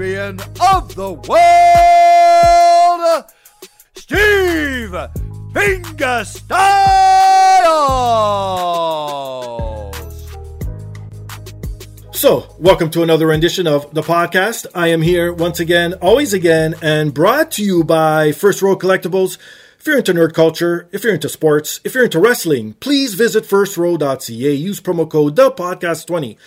of the world, Steve Fingerstyles. So, welcome to another rendition of the podcast. I am here once again, always again, and brought to you by First Row Collectibles. If you're into nerd culture, if you're into sports, if you're into wrestling, please visit firstrow.ca. Use promo code the podcast 20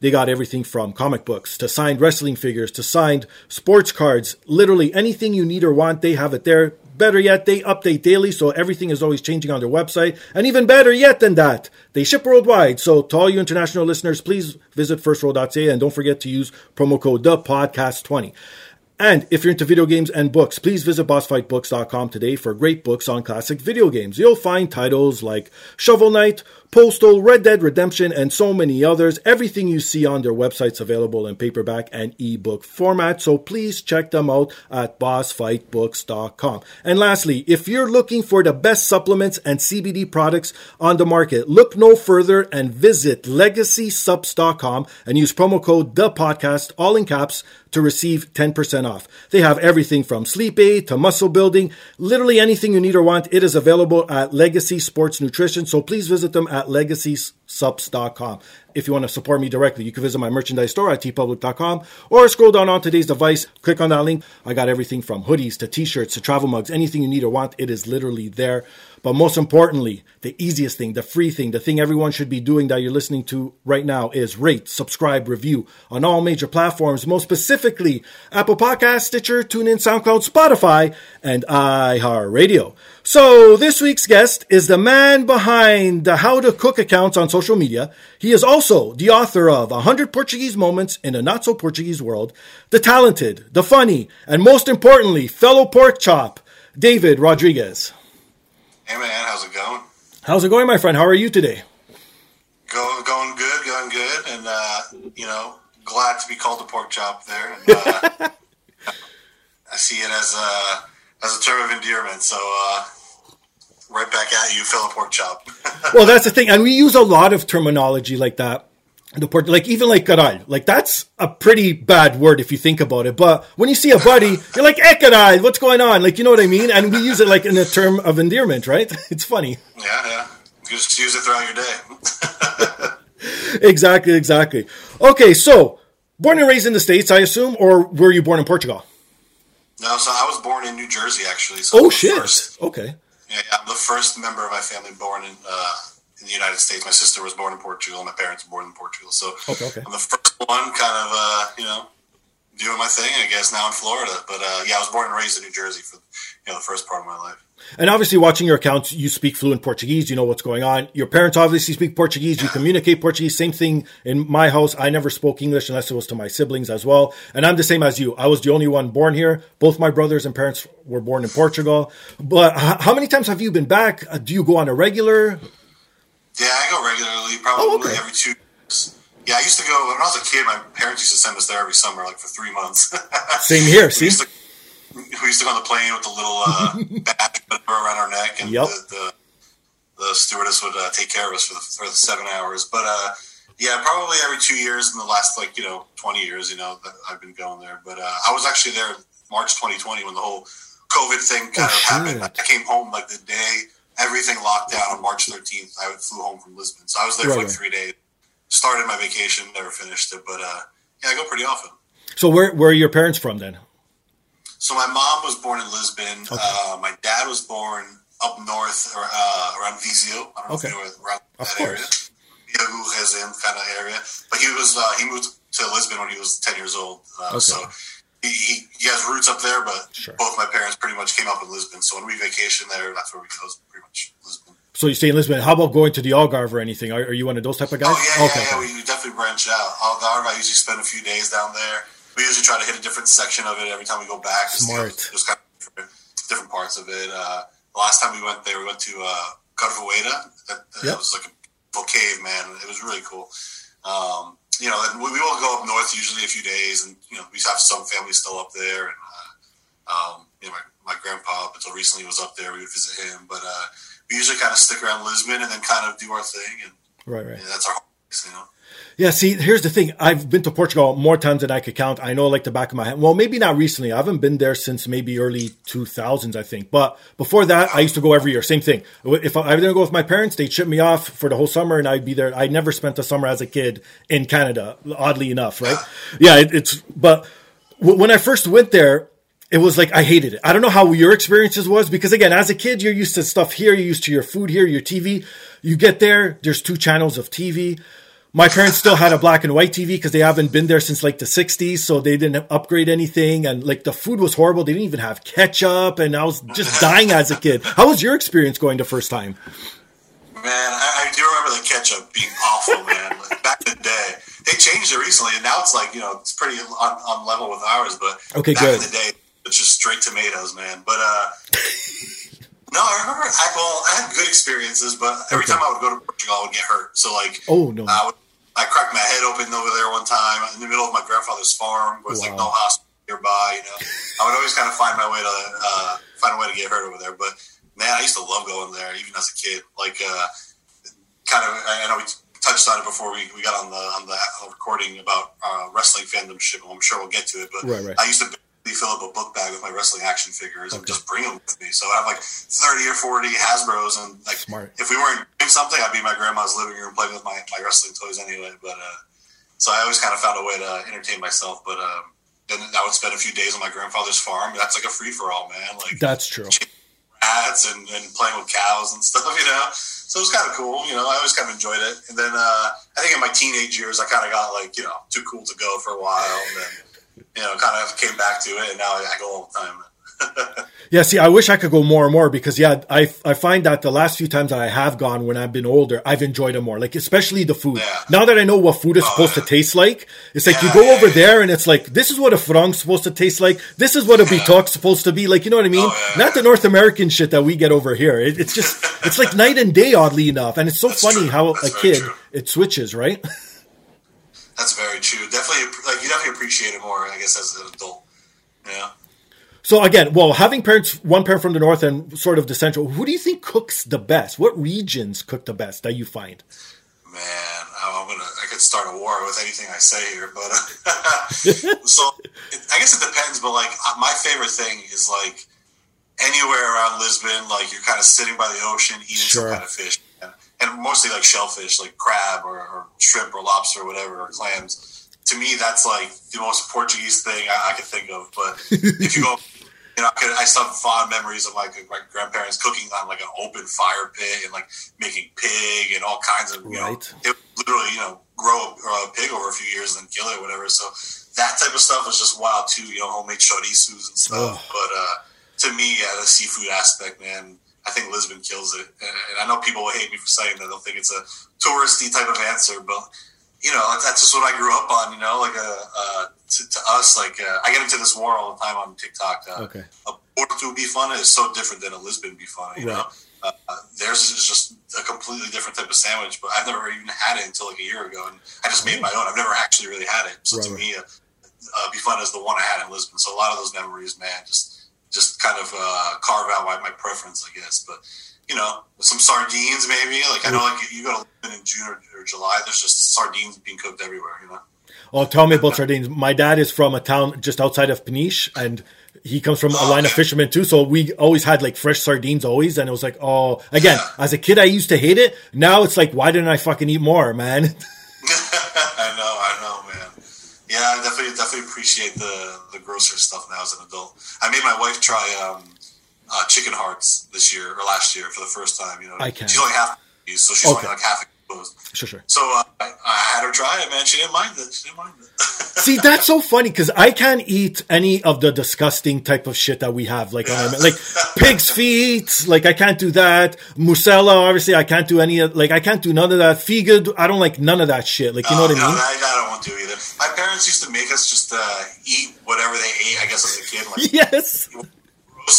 They got everything from comic books to signed wrestling figures to signed sports cards. Literally anything you need or want, they have it there. Better yet, they update daily, so everything is always changing on their website. And even better yet than that, they ship worldwide. So to all you international listeners, please visit firstrow.ca and don't forget to use promo code the podcast 20 and if you're into video games and books, please visit bossfightbooks.com today for great books on classic video games. You'll find titles like Shovel Knight, Postal, Red Dead Redemption, and so many others. Everything you see on their website's available in paperback and ebook format, so please check them out at bossfightbooks.com. And lastly, if you're looking for the best supplements and CBD products on the market, look no further and visit legacysubs.com and use promo code the podcast all in caps to receive 10% off. They have everything from sleep aid to muscle building, literally anything you need or want. It is available at Legacy Sports Nutrition. So please visit them at legacies legacysubs.com. If you want to support me directly, you can visit my merchandise store at teepublic.com or scroll down on today's device, click on that link. I got everything from hoodies to t-shirts to travel mugs, anything you need or want, it is literally there. But most importantly, the easiest thing, the free thing, the thing everyone should be doing that you're listening to right now is rate, subscribe, review on all major platforms, most specifically Apple Podcasts, Stitcher, TuneIn, SoundCloud, Spotify, and iHeartRadio. So this week's guest is the man behind the How to Cook accounts on social media. He is also the author of 100 Portuguese Moments in a Not So Portuguese World, the talented, the funny, and most importantly, fellow pork chop, David Rodriguez. Hey man, how's it going? How's it going, my friend? How are you today? Go, going good, going good, and uh, you know, glad to be called a pork chop there. And, uh, I see it as a as a term of endearment. So uh, right back at you, fellow pork chop. well, that's the thing, and we use a lot of terminology like that. The port, like even like caral, like that's a pretty bad word if you think about it. But when you see a buddy, you're like, "Hey, caral, what's going on?" Like you know what I mean? And we use it like in a term of endearment, right? It's funny. Yeah, yeah. Just use it throughout your day. exactly, exactly. Okay, so born and raised in the states, I assume, or were you born in Portugal? No, so I was born in New Jersey, actually. So oh shit! First, okay. Yeah, I'm the first member of my family born in. Uh, in the United States. My sister was born in Portugal. My parents were born in Portugal. So okay, okay. I'm the first one, kind of, uh, you know, doing my thing. I guess now in Florida, but uh, yeah, I was born and raised in New Jersey for you know the first part of my life. And obviously, watching your accounts, you speak fluent Portuguese. You know what's going on. Your parents obviously speak Portuguese. You communicate Portuguese. Same thing in my house. I never spoke English unless it was to my siblings as well. And I'm the same as you. I was the only one born here. Both my brothers and parents were born in Portugal. But how many times have you been back? Do you go on a regular? Yeah, I go regularly, probably oh, okay. every two years. Yeah, I used to go when I was a kid. My parents used to send us there every summer, like for three months. Same here. See, we used, to, we used to go on the plane with the little uh, badge around our neck and yep. the, the, the stewardess would uh, take care of us for the, for the seven hours. But uh, yeah, probably every two years in the last like you know twenty years, you know, that I've been going there. But uh, I was actually there March 2020 when the whole COVID thing kind Oh, of happened. shit. I came home like the day everything locked down on March 13th. I flew home from Lisbon, so I was there Right, for like three days. Started my vacation, never finished it, but uh, yeah, I go pretty often. So where where are your parents from then? So my mom was born in Lisbon. Uh, my dad was born up north or, uh, around Viseu. I don't know Okay. if you know around Of that course. area. Him kind of area. But he was uh, he moved to Lisbon when he was ten years old. Uh, Okay. So he, he, he has roots up there, but Sure. both my parents pretty much came up in Lisbon. So when we vacation there, that's where we go. Pretty much Lisbon. So you stay in Lisbon. How about going to the Algarve or anything? Are, are you one of those type of guys? Oh yeah, okay. yeah, yeah. We, we definitely branch out. Algarve, I usually spend a few days down there. We usually try to hit a different section of it every time we go back. Just, Smart. just kind of different, different parts of it. Uh, the last time we went there, we went to uh, Carvoeiro. That, that Yep. was like a cave, man. It was really cool. Um, you know, and we, we will go up north usually a few days, and you know, we have some family still up there. And uh, um, you know, my, my grandpa up until recently was up there. We would visit him, but uh, we usually kind of stick around Lisbon and then kind of do our thing, and Right, right. that's our place, you know. Yeah, see, here's the thing. I've been to Portugal more times than I could count. I know like the back of my hand. Well, maybe not recently. I haven't been there since maybe early 2000s, I think. But before that, I used to go every year. Same thing. If I didn't go with my parents, they'd ship me off for the whole summer and I'd be there. I never spent the summer as a kid in Canada, oddly enough, right? Yeah, it, it's, but w- when I first went there, it was like I hated it. I don't know how your experiences was because again, as a kid, you're used to stuff here, you're used to your food here, your TV. You get there, there's two channels of TV. My parents still had a black and white TV because they haven't been there since like the 60s, so they didn't upgrade anything. And like the food was horrible. They didn't even have ketchup, and I was just dying as a kid. How was your experience going the first time? Man, I, I do remember the ketchup being awful, man. Like, back in the day, they changed it recently, and now it's like you know it's pretty on, on level with ours. But Okay, back good. in the day, it's just straight tomatoes, man. But uh, no, I remember. I, well, I had good experiences, but every Okay. time I would go to Portugal, I would get hurt. So like, Oh, no. I would. I cracked my head open over there one time in the middle of my grandfather's farm, where it's like no hospital nearby. You know, I would always kind of find my way to uh, find a way to get hurt over there. But man, I used to love going there, even as a kid. Like, uh, kind of. I I know we touched on it before we, we got on the on the recording about uh, wrestling fandomship. I'm sure we'll get to it, but Right, right. I used to fill up a book bag with my wrestling action figures and just bring them with me. So I have like 30 or 40 Hasbro's, and like Smart. if we weren't doing something, I'd be in my grandma's living room playing with my, my wrestling toys anyway. But uh, so I always kind of found a way to entertain myself. But um, then I would spend a few days on my grandfather's farm. That's like a free for all, man. Like That's true. rats and, and playing with cows and stuff, you know. So it was kind of cool, you know. I always kind of enjoyed it. And then uh, I think in my teenage years, I kind of got like, you know, too cool to go for a while, and then you know, kind of came back to it, and now I go all the time. Yeah, see, I wish I could go more and more because yeah, I I find that the last few times that I have gone when I've been older, I've enjoyed it more. Like especially the food. Yeah. Now that I know what food is oh, supposed to taste like, it's like you go yeah, over yeah. there and it's like this is what a frong's supposed to taste like. This is what a bitoque's supposed to be like. You know what I mean? Oh, yeah, Not the North American shit that we get over here. It, it's just it's like night and day, oddly enough. And it's so That's funny true. how That's a kid true. it switches, right? That's very true. Definitely, like you definitely appreciate it more, I guess, as an adult. Yeah. So again, well, having parents, one parent from the north and sort of the central, who do you think cooks the best? What regions cook the best that you find? Man, I'm gonna. I could start a war with anything I say here, but uh, so it, I guess it depends. But like, uh, my favorite thing is like anywhere around Lisbon, like you're kind of sitting by the ocean eating Sure. some kind of fish, and, mostly like shellfish, like crab or, or shrimp or lobster or whatever, or clams. To me, that's like the most Portuguese thing I, I could think of. But if you go you know, I, could, I still have fond memories of like my grandparents cooking on like an open fire pit and like making pig and all kinds of, you know, Right. it literally, you know, grow a, a pig over a few years and then kill it or whatever. So that type of stuff was just wild too, you know, homemade chorizus and stuff. Ugh. But uh, to me, yeah, the seafood aspect, man, I think Lisbon kills it. And, and I know people will hate me for saying that. They'll think it's a touristy type of answer, but you know, that's, that's just what I grew up on. You know, like a uh, to, to us, like uh, I get into this war all the time on TikTok. Uh, Okay. A Porto bifana is so different than a Lisbon bifana. You know, uh, theirs is just a completely different type of sandwich. But I've never even had it until like a year ago, and I just made my own. I've never actually really had it. So Right, to right. me, uh, uh, bifana is the one I had in Lisbon. So a lot of those memories, man, just just kind of uh, carve out my, my preference, I guess. But you know, some sardines maybe. Like I know, like you go to Lisbon in June or, or July, there's just sardines being cooked everywhere. You know. Oh, tell me about sardines. My dad is from a town just outside of Peniche, and he comes from a Oh, line of fishermen too. So we always had like fresh sardines always, and it was like, oh, again, as a kid, I used to hate it. Now it's like, why didn't I fucking eat more, man? I know, I know, man. Yeah, I definitely definitely appreciate the the grosser stuff now as an adult. I made my wife try um, uh, chicken hearts this year or last year for the first time. You know, I can. she's only half, so she's Okay. only like half sure, sure. So uh, I, I had her try it, man. She didn't mind it. She didn't mind it. See, that's so funny because I can't eat any of the disgusting type of shit that we have, like on our- like pig's feet. Like I can't do that. Musella, obviously, I can't do any. of Like I can't do none of that. Figad, I don't like none of that shit. Like you know what I mean? that I don't want to either. My parents used to make us just uh, eat whatever they ate. I guess as a kid, like Yes.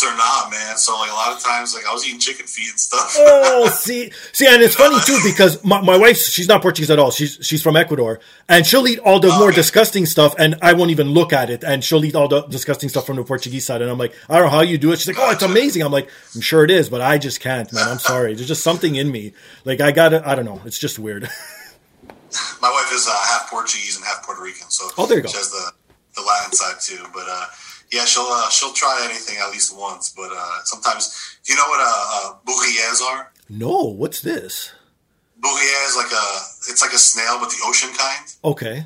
Or not, man. So like a lot of times, like I was eating chicken feet and stuff. Oh, see, see, and it's funny too because my, my wife, she's not Portuguese at all. She's she's from Ecuador, and she'll eat all the more okay. disgusting stuff, and I won't even look at it. And she'll eat all the disgusting stuff from the Portuguese side, and I'm like, I don't know how you do it. She's like, Oh, it's amazing. I'm like, I'm sure it is, but I just can't, man. I'm sorry. There's just something in me. Like I got to I don't know. It's just weird. My wife is uh, half Portuguese and half Puerto Rican, so Oh, there you go. she has the, the Latin side too. But uh, yeah, she'll uh, she'll try anything at least once. But uh, sometimes, do you know what uh, uh, are? no, what's this? Bouillier is like a it's like a snail, but the ocean kind. Okay.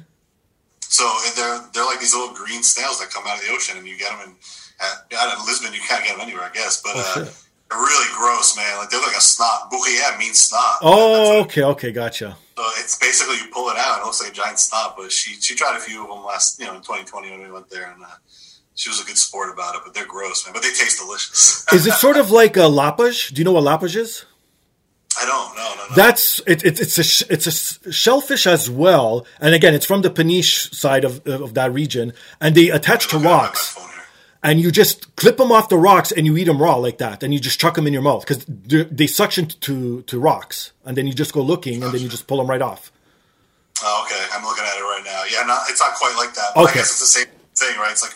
So they're they're like these little green snails that come out of the ocean, and you get them in at, out in Lisbon. You can't get them anywhere, I guess. But Oh, uh, they're really gross, man. Like they're like a snot. Bouillier means snot. Oh, what- okay, okay, gotcha. So it's basically you pull it out, and it looks like a giant snot. But she she tried a few of them last, you know, in 2020 when we went there, and uh, she was a good sport about it. But they're gross, man. But they taste delicious. Is it sort of like a lapage? Do you know what lapage is? I don't, no, no, no. That's it, it, it's a it's a shellfish as well, and again, it's from the Peniche side of of that region, and they attach to Look at my rocks, and you just clip them off the rocks, and you eat them raw like that, and you just chuck them in your mouth because they suction to to rocks, and then you just go looking, and then you just pull them right off. Oh, okay, I'm looking at it right now. Yeah, not, it's not quite like that. But Okay. I guess it's the same thing, right? It's like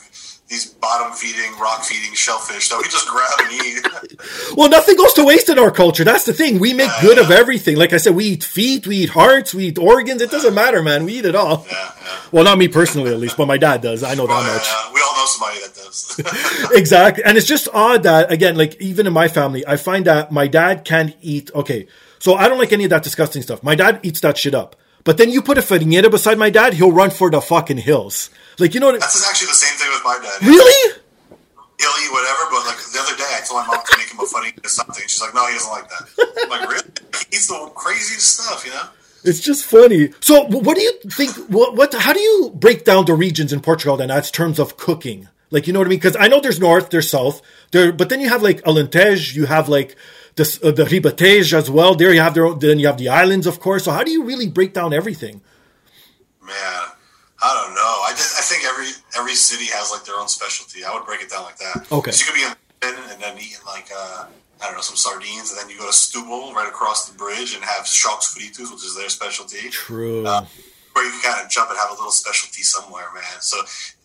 these bottom feeding, rock feeding shellfish that we just grab and eat. Well, nothing goes to waste in our culture. That's the thing. We make good of everything. Like I said, we eat feet, we eat hearts, we eat organs. It doesn't matter, man. We eat it all. yeah, yeah. Well, not me personally, at least, but my dad does. I know that Oh, much. yeah, we all know somebody that does. exactly and it's just odd that again like even in my family i find that my dad can't eat okay so i don't like any of that disgusting stuff my dad eats that shit up but then you put a farinha beside my dad he'll run for the fucking hills like you know what That's actually the same thing with my dad. really He'll eat whatever, but like the other day, I told my mom to make him a funny something. She's like, "No, he doesn't like that." I'm like, really? He eats the craziest stuff, you know? it's just funny so what do you think what, what how do you break down the regions in portugal then as terms of cooking like you know what i mean because i know there's north there's south there but then you have like alentejo you have like this, uh, the ribatejo as well there you have their own, then you have the islands of course so how do you really break down everything Man, I don't know. I just, I every city has like their own specialty. I would break it down like that. Okay. 'Cause you could be in Lisbon and then eating like uh, I don't know some sardines, and then you go to Setúbal right across the bridge and have chocos fritos, which is their specialty. true Where you can kind of jump and have a little specialty somewhere, man. So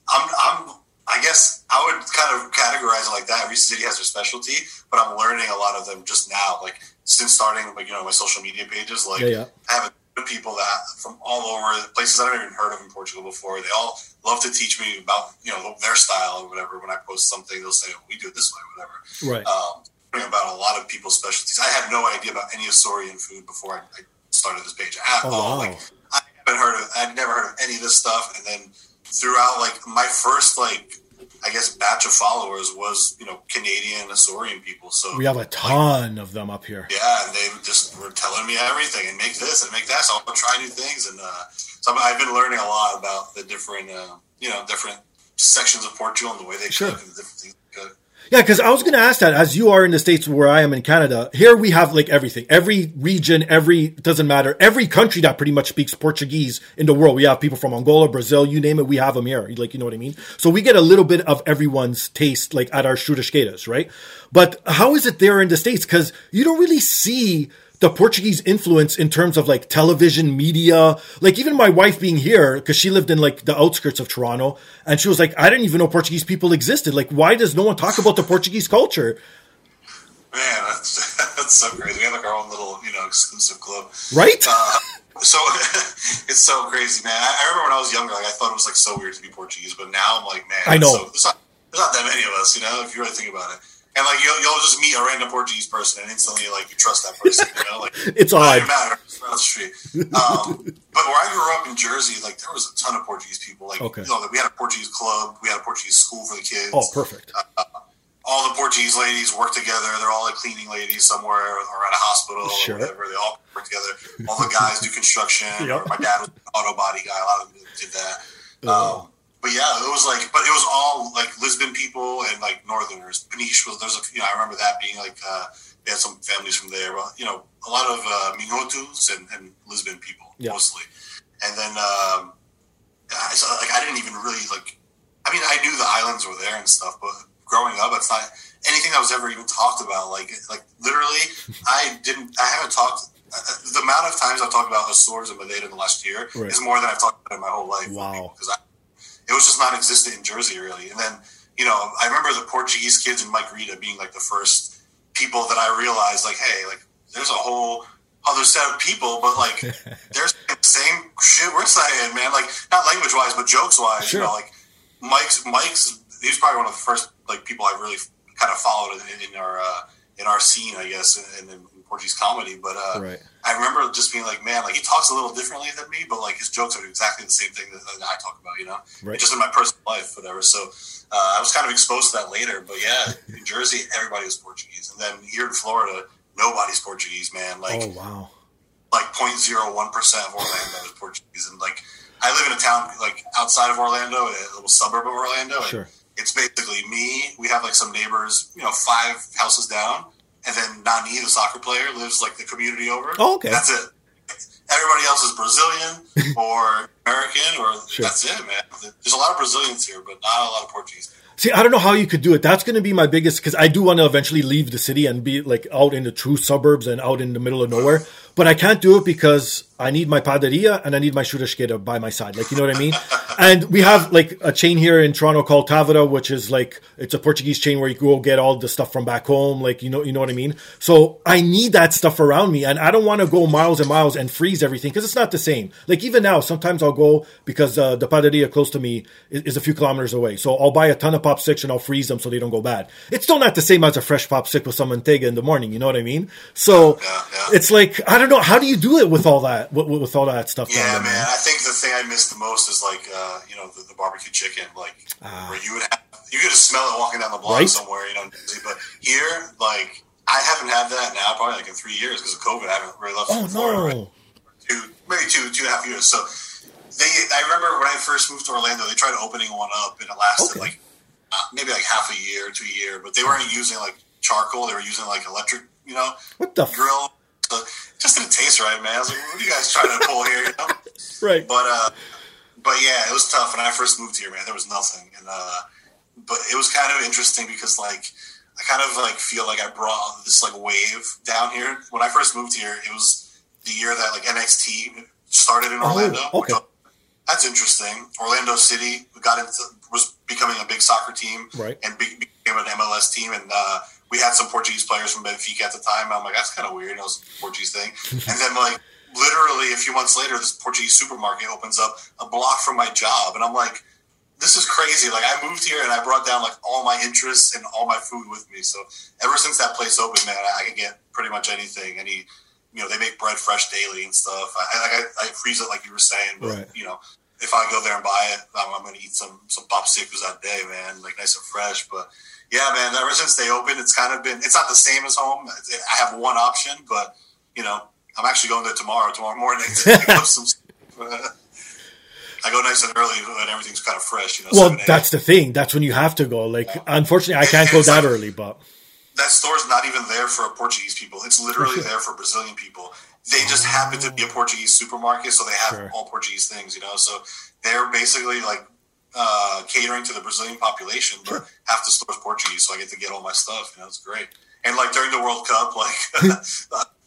I'm I'm. I guess I would kind of categorize it like that. Every city has their specialty, but I'm learning a lot of them just now. Like since starting, like you know, my social media pages. Like Yeah, yeah. I have a ton of people that from all over places I've never even heard of in Portugal before. They all love to teach me about you know their style or whatever. When I post something, they'll say, oh, "We do it this way," whatever. right Um, about a lot of people's specialties. I had no idea about any Açorian food before I, I started this page at Oh, all. wow. Like I haven't heard of, I'd never heard of any of this stuff. And then throughout, like my first, like I guess, batch of followers was you know Canadian Açorian people. So we have a ton of them up here yeah, and they just were telling me everything and make this and make that. So I'll try new things, and uh, so I've been learning a lot about the different, uh, you know, different sections of Portugal and the way they Sure. cook and the different things they cook. Yeah, because I was going to ask that as you are in the states where I am in Canada. Here we have like everything, every region, every doesn't matter, every country that pretty much speaks Portuguese in the world. We have people from Angola, Brazil, you name it, we have them here. Like you know what I mean. So we get a little bit of everyone's taste, like at our churrasqueiras, right? But how is it there in the states? Because you don't really see the Portuguese influence in terms of like television media. Like even my wife being here, because she lived in like the outskirts of Toronto, and she was like, I didn't even know Portuguese people existed. Like, why does no one talk about the Portuguese culture? Man, that's, That's so crazy. We have like our own little, you know, exclusive club. Right? Uh, so it's so crazy, man. I, I, remember when I was younger, like I thought it was like so weird to be Portuguese, but now I'm like, man, I know. So, there's, not, there's not that many of us, you know, if you really think about it. And like you'll, you'll just meet a random Portuguese person, and instantly like you trust that person. You know, like it's odd. Matter the street. Um, but where I grew up in Jersey, like there was a ton of Portuguese people. Like okay. you know, we had a Portuguese club, we had a Portuguese school for the kids. Oh, perfect. Uh, all the Portuguese ladies work together. They're all like cleaning ladies somewhere or at a hospital sure. or whatever. They all work together. All the guys do construction. yep. My dad was an auto body guy. A lot of them did that. Um, but yeah, it was like, but it was all like Lisbon people and like Northerners. Peniche was there's a you know I remember that being like uh, they had some families from there, Well, you know a lot of uh, Minhotos and, and Lisbon people yeah. mostly. And then um, I saw, like I didn't even really like. I mean, I knew the islands were there and stuff, but growing up, it's not anything that was ever even talked about. Like like literally, I didn't. I haven't talked. Uh, the amount of times I've talked about Azores and Madeira in the last year right. is more than I've talked about in my whole life. Wow. Because I it was just non-existent in Jersey, really. And then, you know, I remember the Portuguese kids and Mike Rita being like the first people that I realized, like, hey, like, there's a whole other set of people, but like, there's the same shit we're saying, man. Like, not language-wise, but jokes-wise. Sure. You know, like Mike's Mike's he's probably one of the first like people I really kind of followed in, in our uh, in our scene, I guess, in, in Portuguese comedy. But uh, right. I remember just being like, man, like he talks a little differently than me, but like his jokes are exactly the same thing that, that I talk about, you know, right. just in my personal life, whatever. So uh, I was kind of exposed to that later. But yeah, in Jersey, everybody was Portuguese, and then here in Florida, nobody's Portuguese, man. Like, oh wow, like 0.01 percent of Orlando is Portuguese, and like I live in a town like outside of Orlando, a little suburb of Orlando. Sure. It's basically me. We have like some neighbors, you know, five houses down and then Nani, the soccer player, lives like the community over. Oh, okay. That's it. Everybody else is Brazilian or American, or sure. that's it, man. There's a lot of Brazilians here, but not a lot of Portuguese. See, I don't know how you could do it. That's going to be my biggest because I do want to eventually leave the city and be like out in the true suburbs and out in the middle of nowhere. But I can't do it because I need my padaria and I need my churrasqueira by my side. Like, you know what I mean? and we have like a chain here in Toronto called Tavera, which is like, it's a Portuguese chain where you go get all the stuff from back home. Like, you know, you know what I mean? So I need that stuff around me and I don't want to go miles and miles and freeze everything because it's not the same. Like even now, sometimes I'll go because uh, the padaria close to me is, is, a few kilometers away. So I'll buy a ton of pop sticks and I'll freeze them so they don't go bad. It's still not the same as a fresh pop stick with some Manteiga in the morning. You know what I mean? So it's like, I don't know. How do you do it with all that, with, with all that stuff? Yeah, there, man. man. I think the thing I miss the most is like, uh, you know, the, the, barbecue chicken, like uh, where you would have, you could just smell it walking down the block right? somewhere, you know. But here, like, I haven't had that now probably like in three years because of COVID. I haven't really left. Oh Florida, no. Right? Two, maybe two, two and a half years. So they, I remember when I first moved to Orlando, they tried opening one up, and it lasted okay. like uh, maybe like half a year to a year, but they weren't using like charcoal; they were using like electric, you know, what the grill. Just didn't taste right, man. I was like, "What are you guys trying to pull here?" You know? right. But uh, but yeah, it was tough. When I first moved here, man, there was nothing, and uh, but it was kind of interesting because like I kind of like feel like I brought this like wave down here. When I first moved here, it was the year that like NXT started in oh, Orlando. Oh, okay. That's interesting. Orlando City got into was becoming a big soccer team, right? And became an MLS team, and uh, we had some Portuguese players from Benfica at the time. I'm like, that's kind of weird. It was a Portuguese thing. and then like literally a few months later, this Portuguese supermarket opens up a block from my job, and I'm like, this is crazy. Like I moved here and I brought down like all my interests and all my food with me. So ever since that place opened, man, I can get pretty much anything. Any, you know, they make bread fresh daily and stuff. I, I, I freeze it like you were saying, but right. you know, if I go there and buy it, I'm, I'm going to eat some some popsicles that day, man, like nice and fresh. But yeah, man, ever since they opened, it's kind of been. It's not the same as home. I have one option, but you know, I'm actually going there tomorrow, tomorrow morning to pick up some. I go nice and early and everything's kind of fresh. You know, well, that's the thing. That's when you have to go. Like, yeah. unfortunately, I can't go that like, early, but that store's not even there for Portuguese people. It's literally there for Brazilian people. They just happen to be a oh. Portuguese supermarket, so they have sure. all Portuguese things. You know, so they're basically like uh, catering to the Brazilian population, but sure. half the store's Portuguese, so I get to get all my stuff. You know, it's great. And like during the World Cup, like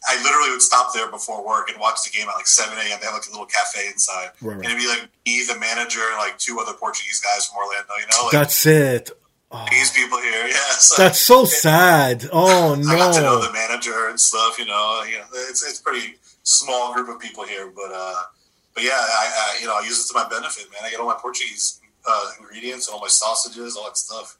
I literally would stop there before work and watch the game at like 7 a.m. They have like a little cafe inside. Right, right. And it'd be like me, the manager, and like two other Portuguese guys from Orlando, you know? Like, That's it. Portuguese people here. Yeah, so That's so sad. Oh no! I got to know the manager and stuff. You know, you know, it's it's pretty small group of people here, but uh, but yeah, I, I you know I use it to my benefit, man. I get all my Portuguese uh, ingredients and all my sausages, all that stuff.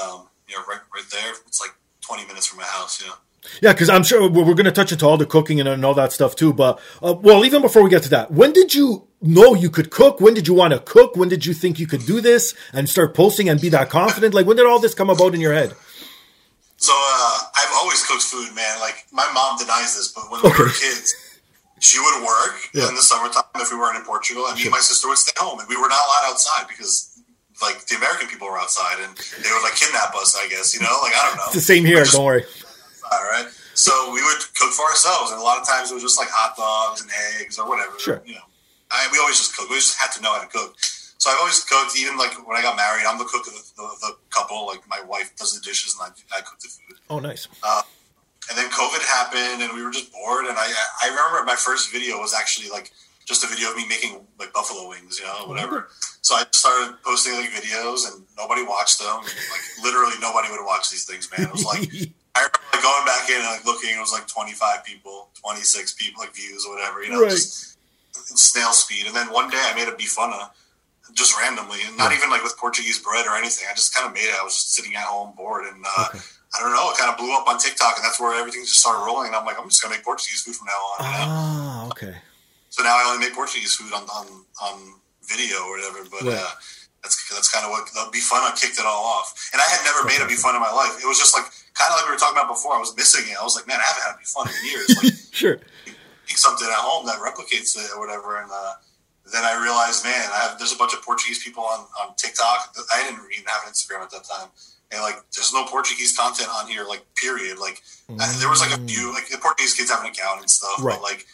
Um, you know, right right there. It's like twenty minutes from my house. You know. Yeah, because I'm sure we're, we're going to touch into all the cooking and, and all that stuff too. But uh, well, even before we get to that, when did you know you could cook? When did you want to cook? When did you think you could do this and start posting and be that confident? Like when did all this come about in your head? So uh, I've always cooked food, man. Like my mom denies this, but when we were Okay. kids, she would work Yeah. in the summertime if we weren't in Portugal, and me and my sister would stay home, and we were not allowed outside because like the American people were outside, and they would like kidnap us. I guess you know, like I don't know. It's the same here. Just- Don't worry. All right. So we would cook for ourselves, and a lot of times it was just like hot dogs and eggs or whatever. Sure. You know, I, we always just cook. We just had to know how to cook. So I've always cooked. Even like when I got married, I'm the cook of the, the, the couple. Like my wife does the dishes, and I, I cook the food. Oh, nice. Uh, And then COVID happened, and we were just bored. And I I remember my first video was actually like just a video of me making like buffalo wings, you know, whatever. So I started posting like videos, and nobody watched them. Like literally nobody would watch these things, man. It was like I remember like, going back in and like looking, it was like 25 people, 26 people, like views or whatever, you know, Right. just snail speed. And then one day I made a bifana just randomly, and not even like with Portuguese bread or anything. I just kind of made it. I was just sitting at home bored, and uh, Okay. I don't know, it kind of blew up on TikTok, and that's where everything just started rolling. And I'm like, I'm just gonna make Portuguese food from now on. Ah, okay. So now I only make Portuguese food on on, on video or whatever. But Right. uh, that's that's kind of what the Bifana kicked it all off. And I had never made a Bifana in my life. It was just like kind of like we were talking about before. I was missing it. I was like, man, I haven't had a Bifana in years. Like Sure. make something at home that replicates it or whatever. And uh, then I realized, man, I have there's a bunch of Portuguese people on on TikTok. I didn't even have an Instagram at that time. And like, there's no Portuguese content on here, like, period. Like, uh, there was like a few, like, the Portuguese kids have an account and stuff, Right. but like,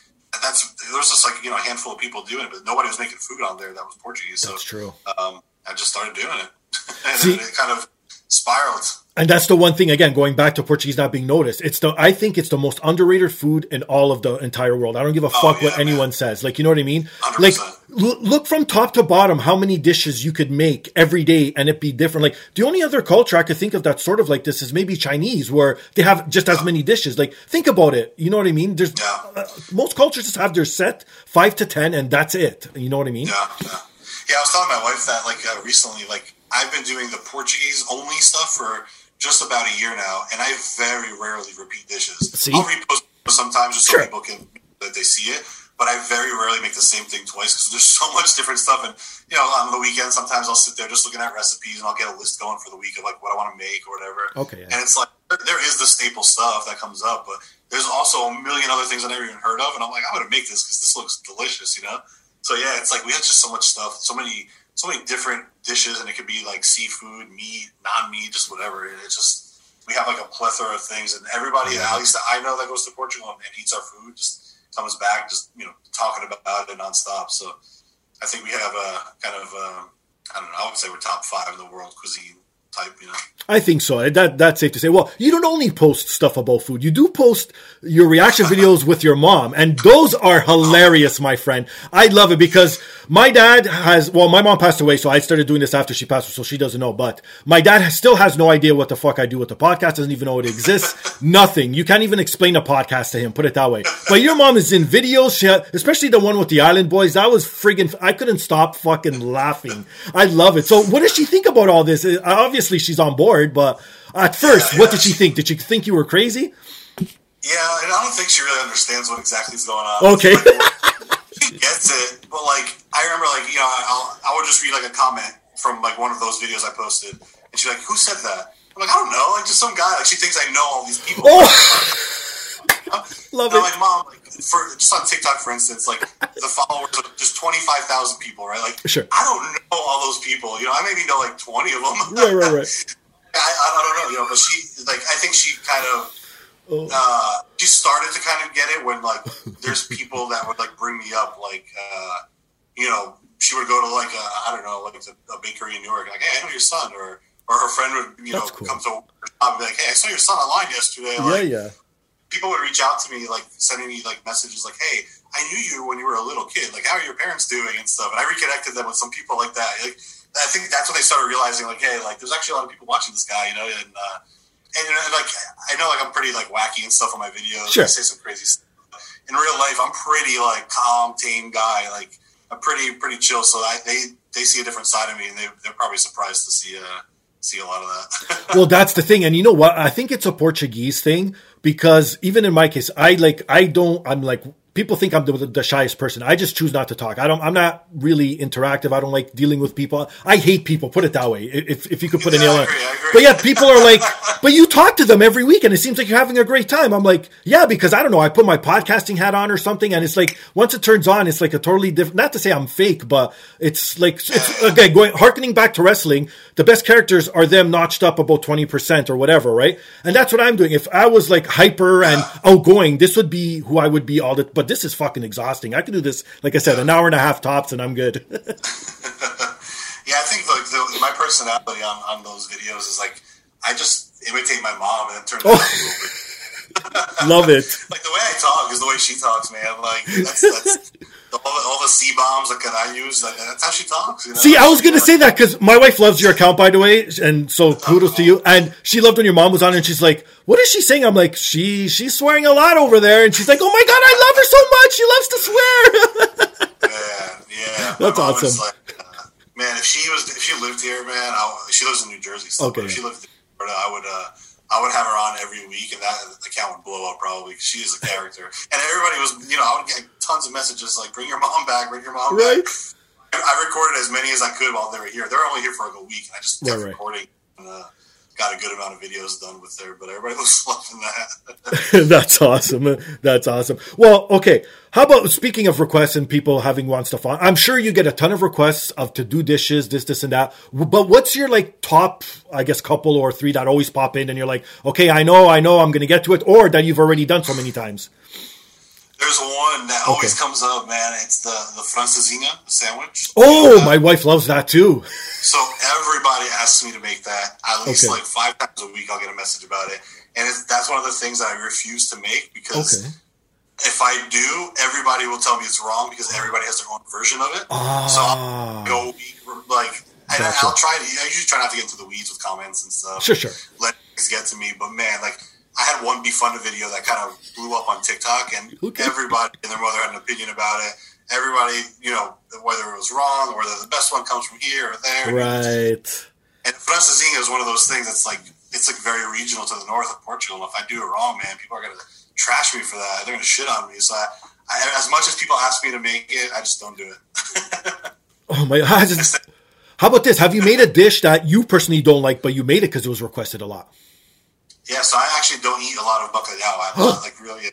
that's there was just like you know a handful of people doing it, but nobody was making food on there that was Portuguese. So That's true. um, I just started doing it, and See- it kind of spiraled. And that's the one thing again, going back to Portuguese not being noticed. It's the I think it's the most underrated food in all of the entire world. I don't give a fuck Oh, yeah, what anyone man. says. Like you know what I mean? 100%. Like l- look from top to bottom how many dishes you could make every day and it be different. Like the only other culture I could think of that's sort of like this is maybe Chinese, where they have just as many dishes. Like think about it. You know what I mean? There's Yeah. uh, most cultures just have their set five to ten and that's it. You know what I mean? Yeah, yeah, yeah. I was telling my wife that like uh, recently, like I've been doing the Portuguese only stuff for just about a year now, and I very rarely repeat dishes. See? I'll repost sometimes just Sure. so people can that they see it, but I very rarely make the same thing twice because there's so much different stuff. And you know, on the weekend, sometimes I'll sit there just looking at recipes and I'll get a list going for the week of like what I want to make or whatever. Okay, yeah. And it's like there, there is the staple stuff that comes up, but there's also a million other things I never even heard of, and I'm like, I'm gonna make this because this looks delicious, you know. So yeah, it's like we have just so much stuff, so many, so many different dishes, and it could be like seafood, meat, non-meat, just whatever. It's just we have like a plethora of things, and everybody, at least that I know, that goes to Portugal and eats our food, just comes back, just you know, talking about it nonstop. So I think we have a kind of, uh, I don't know, I would say we're top five in the world cuisine type, you know. I think so. That that's safe to say. Well, you don't only post stuff about food. You do post your reaction videos with your mom, and those are hilarious, my friend. I love it because my dad has. Well, my mom passed away, so I started doing this after she passed, so she doesn't know. But my dad still has no idea what the fuck I do with the podcast. Doesn't even know it exists. Nothing. You can't even explain a podcast to him. Put it that way. But your mom is in videos, she, especially the one with the Island Boys. That was friggin' I couldn't stop fucking laughing. I love it. So, what does she think about all this? Uh, Obviously, she's on board, but at first, what did she think? Did she think you were crazy? Yeah, and I don't think she really understands what exactly is going on. Okay. Like, she gets it, but like I remember, like you know, I'll, I would just read like a comment from like one of those videos I posted, and she's like, "Who said that?" I'm like, "I don't know, like just some guy." Like she thinks I know all these people. Oh, love I'm it. like, mom, like, for just on TikTok, for instance, like the followers of just twenty five thousand people, right? Like, Sure. I don't know all those people. You know, I maybe know like twenty of them. Right, right, right. I, I, don't know, you know, but she like I think she kind of Oh. uh, she started to kind of get it when like there's people that would like bring me up like uh, you know she would go to like a, I don't know like a, a bakery in New York like hey I know your son or or her friend would you know cool. come to job and be like hey I saw your son online yesterday Yeah, yeah. People would reach out to me like sending me like messages like hey I knew you when you were a little kid like how are your parents doing and stuff and I reconnected them with some people like that like I think that's when they started realizing, like, hey, like, there's actually a lot of people watching this guy, you know, and uh, and you know, like, I know, like, I'm pretty like wacky and stuff on my videos. Sure. I say some crazy stuff. In real life, I'm pretty like calm, tame guy. Like, I'm pretty pretty chill. So I, they they see a different side of me, and they they're probably surprised to see uh see a lot of that. well, that's the thing, and you know what? I think it's a Portuguese thing because even in my case, I like I don't. I'm like people think I'm the, the, shyest person. I just choose not to talk. I don't. I'm not really interactive. I don't like dealing with people. I hate people. Put it that way. If if you could put Yeah, a nail I on. agree, I it. agree. But yeah, people are like, but you talk to them every week, and it seems like you're having a great time. I'm like, yeah, because I don't know. I put my podcasting hat on or something, and it's like once it turns on, it's like a totally different. Not to say I'm fake, but it's like it's again going harkening back to wrestling. The best characters are them notched up about twenty percent or whatever, right? And that's what I'm doing. If I was like hyper and outgoing, this would be who I would be all the. But this is fucking exhausting. I could do this, like I said, an hour and a half tops, and I'm good. Yeah, I think like the, my personality on, on those videos is like I just imitate my mom and then turn it Oh. a little bit. Love it. Like the way I talk is the way she talks, man. Like that's, that's all, the, all the c bombs that I use. Like, that's how she talks. You know? See, I was gonna say that because my wife loves your account, by the way, and so kudos to you. And she loved when your mom was on, and she's like, "What is she saying?" I'm like, "She she's swearing a lot over there," and she's like, "Oh my god, I love her so much. She loves to swear." Yeah, yeah. That's awesome. Like, uh, man, if she was, if she lived here, man, I, she lives in New Jersey. So Okay. If she lived in Florida, I would, uh, I would have her on every week, and that account would blow up probably because she is a character. and everybody was, you know, I would get tons of messages like, "Bring your mom back, bring your mom Right. back." I recorded as many as I could while they were here. They were only here for like a week, and I just kept Right, right. recording. And, uh, got a good amount of videos done with her, but everybody was loving that. That's awesome. That's awesome. Well, okay. How about speaking of requests and people having want stuff on? I'm sure you get a ton of requests of to do dishes, this, this, and that. But what's your like top, I guess, couple or three that always pop in, and you're like, okay, I know, I know, I'm going to get to it, or that you've already done so many times. There's one that always comes up, man. It's the the francesinha sandwich. Oh, Uh, my wife loves that too. So everybody asks me to make that. At least Okay. like five times a week, I'll get a message about it, and it's, that's one of the things that I refuse to make because Okay. if I do, everybody will tell me it's wrong because everybody has their own version of it. Ah. So I'll go like, and Gotcha. I'll try to. I usually try not to get into the weeds with comments and stuff. Sure, sure. Let things get to me, but man, like. I had one Be video that kind of blew up on TikTok, and Okay. everybody and their mother had an opinion about it. Everybody, you know, whether it was wrong or whether the best one comes from here or there. Right. And francesinha is one of those things that's like it's like very regional to the north of Portugal. And if I do it wrong, man, people are gonna trash me for that. They're gonna shit on me. So I, I, as much as people ask me to make it, I just don't do it. Oh my! God. how about this? Have you made a dish that you personally don't like, but you made it because it was requested a lot? Yeah, so I actually don't eat a lot of bacalhau. I'm not like really.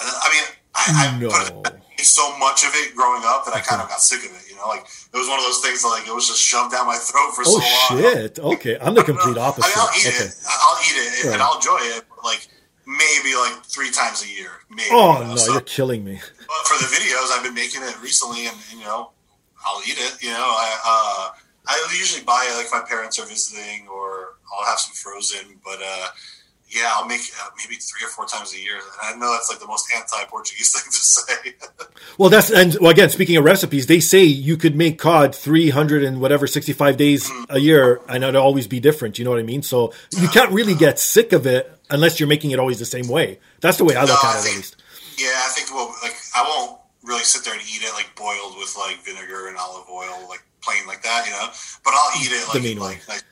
I mean, I, I No. put ate so much of it growing up that I kind of got sick of it. You know, like it was one of those things that like it was just shoved down my throat for Oh so long. Oh shit! Okay, I'm the complete I opposite. mean, I'll eat Okay. it. I'll eat it Right. and I'll enjoy it. But like maybe like three times a year. Maybe. Oh you know? no, So- you're killing me. But for the videos, I've been making it recently, and you know, I'll eat it. You know, I uh, I usually buy it like if my parents are visiting, or I'll have some frozen. But uh, yeah, I'll make uh, maybe three or four times a year. And I know that's like the most anti-Portuguese thing to say. Well, that's and well, again, speaking of recipes, they say you could make cod 300 and whatever 65 days a year, and it'll always be different. You know what I mean? So you can't really get sick of it unless you're making it always the same way. That's the way I look No, at I it, at least. yeah, I think well, like I won't really sit there and eat it like boiled with like vinegar and olive oil, like plain like that, you know. But I'll eat it The like like nice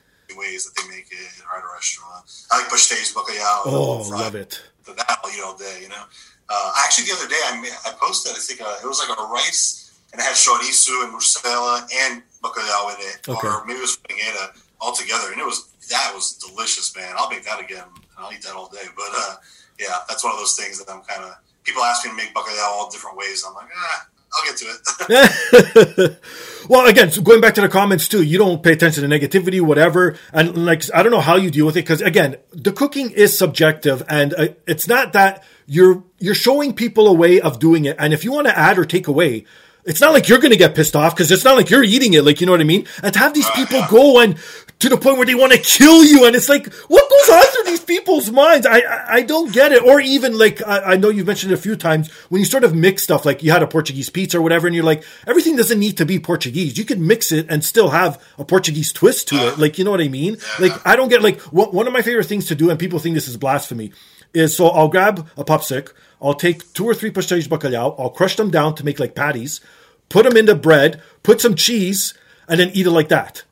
ways that they make it at a restaurant. I like pastéis bacalhau. Oh, love it. But that I'll eat all day, you know. Uh, actually, the other day I made, I posted. I think uh, it was like a rice and it had chorizo and morcella and bacalhau in it, Okay. or maybe it was panceta all together, and it was that was delicious, man. I'll make that again. I'll eat that all day. But uh, yeah, that's one of those things that I'm kind of people ask me to make bacalhau all different ways. I'm like, ah, I'll get to it. well, again, so going back to the comments too, you don't pay attention to negativity, whatever, and like I don't know how you deal with it because again, the cooking is subjective, and uh, it's not that you're you're showing people a way of doing it, and if you want to add or take away. It's not like you're going to get pissed off because it's not like you're eating it. Like, you know what I mean? And to have these people go and to the point where they want to kill you. And it's like, what goes on through these people's minds? I, I, I don't get it. Or even like, I, I know you've mentioned it a few times when you sort of mix stuff, like you had a Portuguese pizza or whatever, and you're like, everything doesn't need to be Portuguese. You can mix it and still have a Portuguese twist to it. Like, you know what I mean? Like, I don't get like, one of my favorite things to do, and people think this is blasphemy, is so I'll grab a popsicle. I'll take two or three pastéis de bacalhau. I'll crush them down to make like patties, put them into bread, put some cheese, and then eat it like that.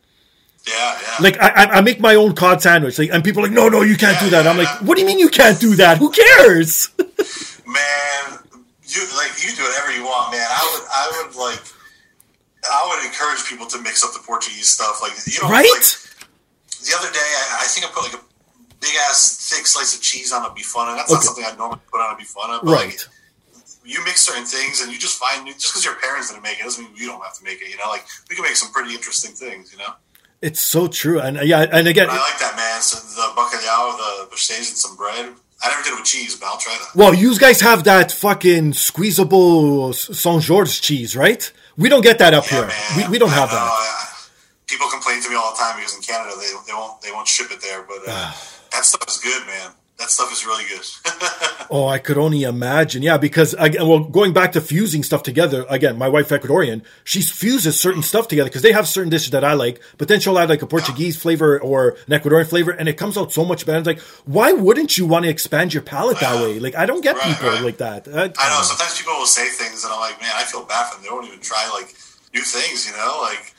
Yeah, yeah. Like I, I make my own cod sandwich, like, and people are like, no, no, you can't Yeah, do that. I'm like, what do you mean you can't do that? Who cares? man, you like you do whatever you want, man. I would, I would like, I would encourage people to mix up the Portuguese stuff. Like, you know, right? Like, the other day, I, I think I put like a big ass thick slice of cheese on a bifana. That's not something I'd normally put on a bifana, but right. like, you mix certain things and you just find just because your parents didn't make it doesn't mean you don't have to make it. You know, like we can make some pretty interesting things. You know, It's so true, and uh, yeah, and again, I like that, man. So the bacalhau, the pastéis, and some bread. I never did it with cheese, but I'll try that. well, you guys have that fucking squeezable Saint George cheese, right? We don't get that up Yeah, here. man. We, we don't I have know, that. People complain to me all the time because in Canada they, they won't they won't ship it there, but uh, that stuff is good, man. That stuff is really good. Oh, I could only imagine. Yeah, because again, well, going back to fusing stuff together again, my wife Ecuadorian, she fuses certain stuff together because they have certain dishes that I like, but then she'll add like a Portuguese flavor or an Ecuadorian flavor, and it comes out so much better. It's like, why wouldn't you want to expand your palate that way? Like, I don't get Right, people right. like that. I know sometimes people will say things and I'm like, man, I feel bad for them. They won't even try like new things, you know, like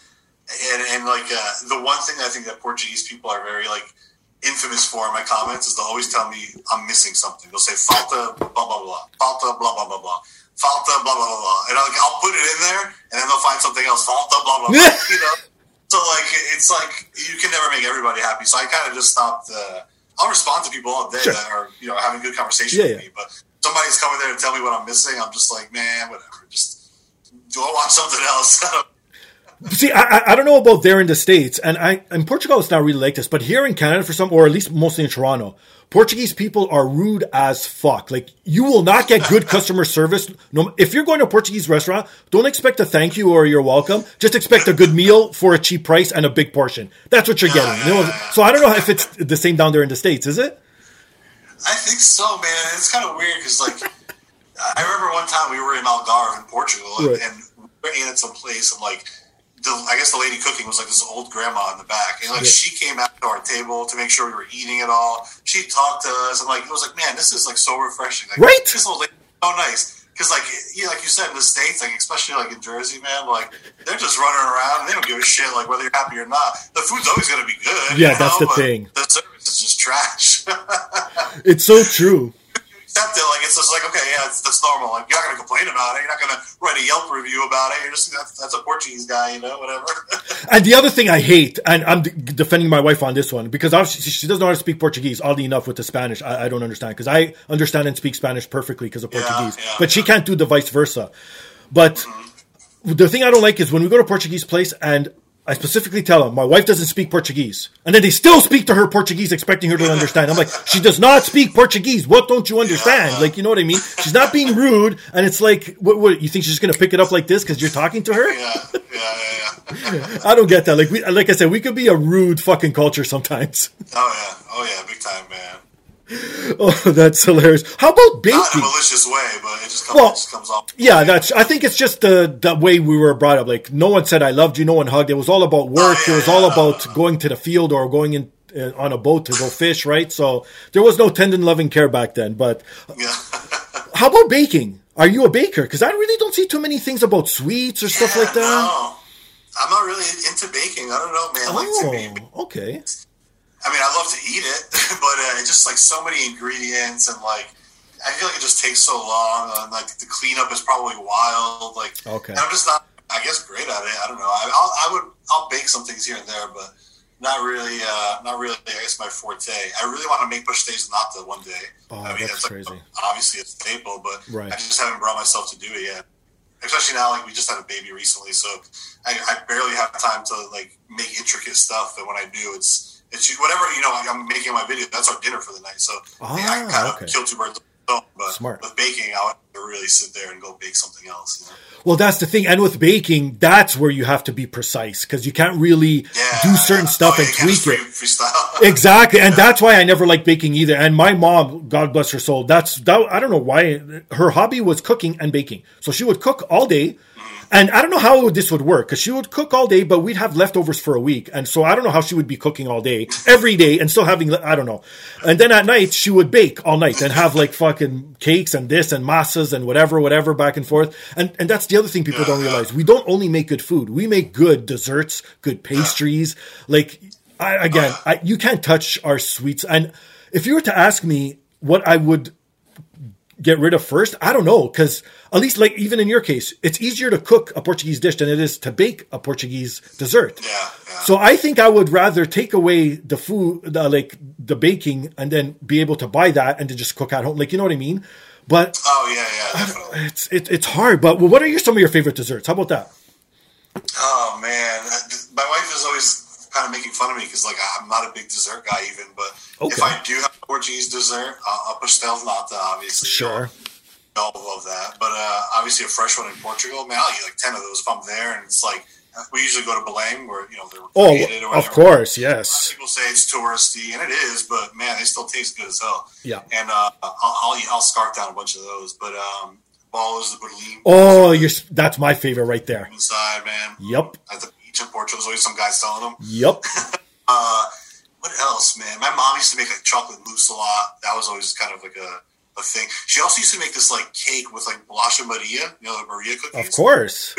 and and like uh, the one thing I think that Portuguese people are very like infamous for in my comments is they'll always tell me I'm missing something. They'll say falta blah blah blah, falta blah blah blah blah, falta blah blah blah blah, and like I'll put it in there, and then they'll find something else, falta blah blah blah, you know. So like it's like you can never make everybody happy. So I kind of just stopped. Uh, I'll respond to people all day Sure. that are you know having good conversation Yeah, with yeah. me, but somebody's coming there to tell me what I'm missing. I'm just like, man, whatever. Just go watch something else. See, I, I- don't know about there in the States, and I in Portugal it's not really like this, but here in Canada, for some, or at least mostly in Toronto, Portuguese people are rude as fuck. Like you will not get good customer service. No, if you're going to a Portuguese restaurant, don't expect a thank you or you're welcome. Just expect a good meal for a cheap price and a big portion. That's what you're getting. You know? So I don't know if it's the same down there in the States, is it? I think so, man. It's kind of weird because, like, I remember one time we were in Algarve in Portugal, and, Right. and we were in at some place, and like, the, I guess the lady cooking was like this old grandma in the back, and like Yeah. she came out to our table to make sure we were eating it all. She talked to us, and like it was like, man, this is like so refreshing. Like, Right. This old lady, so nice. Because like yeah, like you said in the states, like especially like in Jersey, man, like they're just running around and they don't give a shit like whether you're happy or not. The food's always gonna be good. Yeah, that's know, the but thing. The service is just trash. It's so true. Accept it. Like it's just like okay, yeah, it's, that's normal. Like you're not gonna complain about it. You're not gonna write a Yelp review about it. You're just that's, that's a Portuguese guy, you know, whatever. And the other thing I hate, and I'm d- defending my wife on this one because obviously she doesn't know how to speak Portuguese. Oddly enough, with the Spanish, I, I don't understand because I understand and speak Spanish perfectly because of Portuguese, yeah, but she can't do the vice versa. But mm-hmm. the thing I don't like is when we go to a Portuguese place and I specifically tell them my wife doesn't speak Portuguese, and then they still speak to her Portuguese, expecting her to understand. I'm like, she does not speak Portuguese. What don't you understand? Like, you know what I mean? She's not being rude, and it's like, what? what you think she's just gonna pick it up like this because you're talking to her? yeah, yeah, yeah, yeah. I don't get that. Like we, like I said, we could be a rude fucking culture sometimes. Oh yeah, oh yeah, big time, man. oh, that's hilarious. How about Not in a baking? malicious way, but it just comes, Well, it just comes off. Yeah, that's. I think it's just the the way we were brought up. Like no one said I loved you, no one hugged. It was all about work. Oh, yeah, it was all yeah. about going to the field or going in. Uh, on a boat to go fish, right? So there was no tendon loving care back then. But Yeah. how about baking? Are you a baker? Because I really don't see too many things about sweets or stuff like that. No, I'm not really into baking. I don't know, man. Like to me, Oh, okay. I mean, I love to eat it, but uh, it's just like so many ingredients and like I feel like it just takes so long and like the cleanup is probably wild. Like, Okay. I'm just not, I guess, great at it. I don't know. I, I'll, I would, I'll bake some things here and there, but not really, uh, not really. I guess my forte. I really want to make days nata one day. Oh, I mean, that's like, crazy. obviously a staple, but Right. I just haven't brought myself to do it yet. Especially now, like we just had a baby recently, so I, I barely have time to like make intricate stuff. And when I do, it's it's whatever you know. Like I'm making my video. That's our dinner for the night. So yeah, I Ah, kind of kill two birds with but Smart. With baking, I would really sit there and go bake something else. You know? Well, that's the thing. And with baking, that's where you have to be precise because you can't really Yeah, do certain yeah. stuff Oh, and tweak it. free-. Exactly, and that's why I never liked baking either. And my mom, God bless her soul, that's that, I don't know why her hobby was cooking and baking. So she would cook all day, and I don't know how this would work because she would cook all day, but we'd have leftovers for a week, and so I don't know how she would be cooking all day every day and still having I don't know. And then at night she would bake all night and have like fucking cakes and this and massas and whatever, whatever back and forth. And and that's the other thing people don't realize: we don't only make good food, we make good desserts, good pastries, like. I, again, I, you can't touch our sweets. And if you were to ask me what I would get rid of first, I don't know. Because at least, like even in your case, it's easier to cook a Portuguese dish than it is to bake a Portuguese dessert. Yeah, yeah. So I think I would rather take away the food, the, like the baking, and then be able to buy that and to just cook at home. Like you know what I mean? But Oh yeah, yeah, definitely. it's it, it's hard. But what are your some of your favorite desserts? How about that? Oh man, my wife is always kind of making fun of me because like I'm not a big dessert guy even, but if I do have Portuguese dessert, I'll, I'll pastel nata, obviously. Sure. All love that, but uh, obviously a fresh one in Portugal, man, I'll eat like ten of those if I'm there, and it's like we usually go to Belém where you know they're Oh, of course, yes. People say it's touristy, and it is, but man, they still taste good as hell. Yeah. And uh, I'll, I'll eat, I'll scarf down a bunch of those, but um, bolas de Berlim Oh, you're that's my favorite right there. inside, man. Yep. At the beach in Portugal, there's always some guy selling them. Yep. Uh, what else, man? My mom used to make like chocolate mousse a lot. That was always kind of like a, a thing. She also used to make this like cake with like bolacha Maria, you know, the Maria cookies. Of course.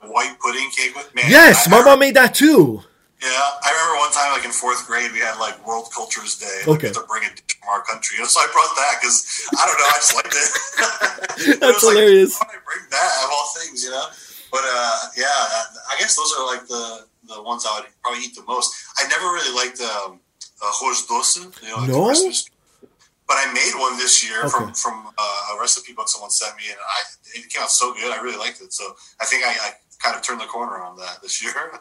White pudding cake with man. Yes, I, my mom made that too. Yeah, I remember one time, like in fourth grade, we had like World Cultures Day. Like, Okay. we had to bring a dish from our country, and so I brought that because I don't know, I just liked it. It That's like, hilarious. Why I bring that of all things, you know? But uh, yeah, I guess those are like the the ones I would probably eat the most. I never really liked um, uh, doce, you know, like the No? But I made one this year Okay. from from uh, a recipe book someone sent me, and I it came out so good. I really liked it. So I think I, I kind of turned the corner on that this year.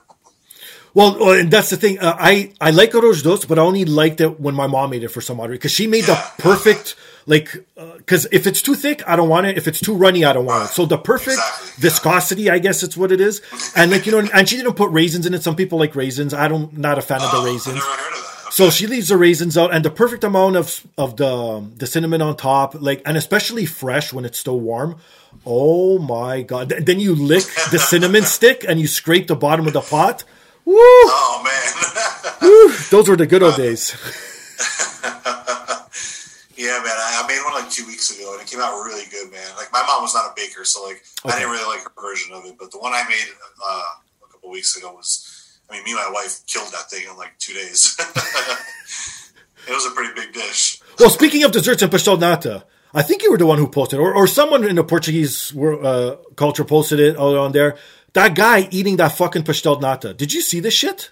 Well, well, and that's the thing. Uh, I I like arroz doce, but I only liked it when my mom made it for some odd reason because she made the perfect like. Because if it's too thick, I don't want it. If it's too runny, I don't want it. So the perfect Exactly, viscosity, I guess it's what it is. And like you know, and she didn't put raisins in it. Some people like raisins. I don't. Not a fan of the Oh, raisins. never heard of that. Okay. So she leaves the raisins out and the perfect amount of of the the cinnamon on top, like and especially fresh when it's still warm. Oh my god! Th- Then you lick the cinnamon stick and you scrape the bottom of the pot. Woo! Oh man. Woo! Those were the good old days. yeah, man. I, made one like two weeks ago, and it came out really good, man. Like my mom was not a baker, so like I didn't really like her version of it. But the one I made uh, a couple weeks ago was, I mean, me and my wife killed that thing in like two days. it was a pretty big dish. Well, speaking of desserts and pastel nata, I think you were the one who posted, or, or someone in the Portuguese uh, culture posted it on there. That guy eating that fucking pastel nata. Did you see this shit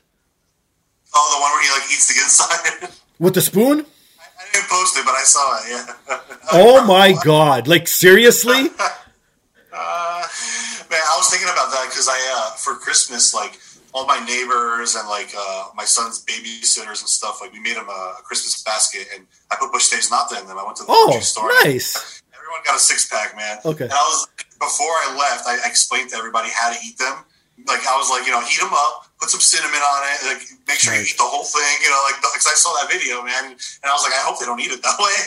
Oh, the one where he like eats the inside. with the spoon? I didn't post it, but I saw it. Yeah. Oh my god! Like seriously? Uh, man, I was thinking about that because I, uh, for Christmas, like all my neighbors and like uh, my son's babysitters and stuff, like we made him a, Christmas basket, and I put pastéis nata in them. I went to the Oh, store. nice. Everyone got a six pack, man. Okay. And I was before I left, I, explained to everybody how to eat them. Like I was like, you know, heat them up, put some cinnamon on it, like make sure Nice. you eat the whole thing. You know, like because I saw that video, man, and I was like, I hope they don't eat it that way.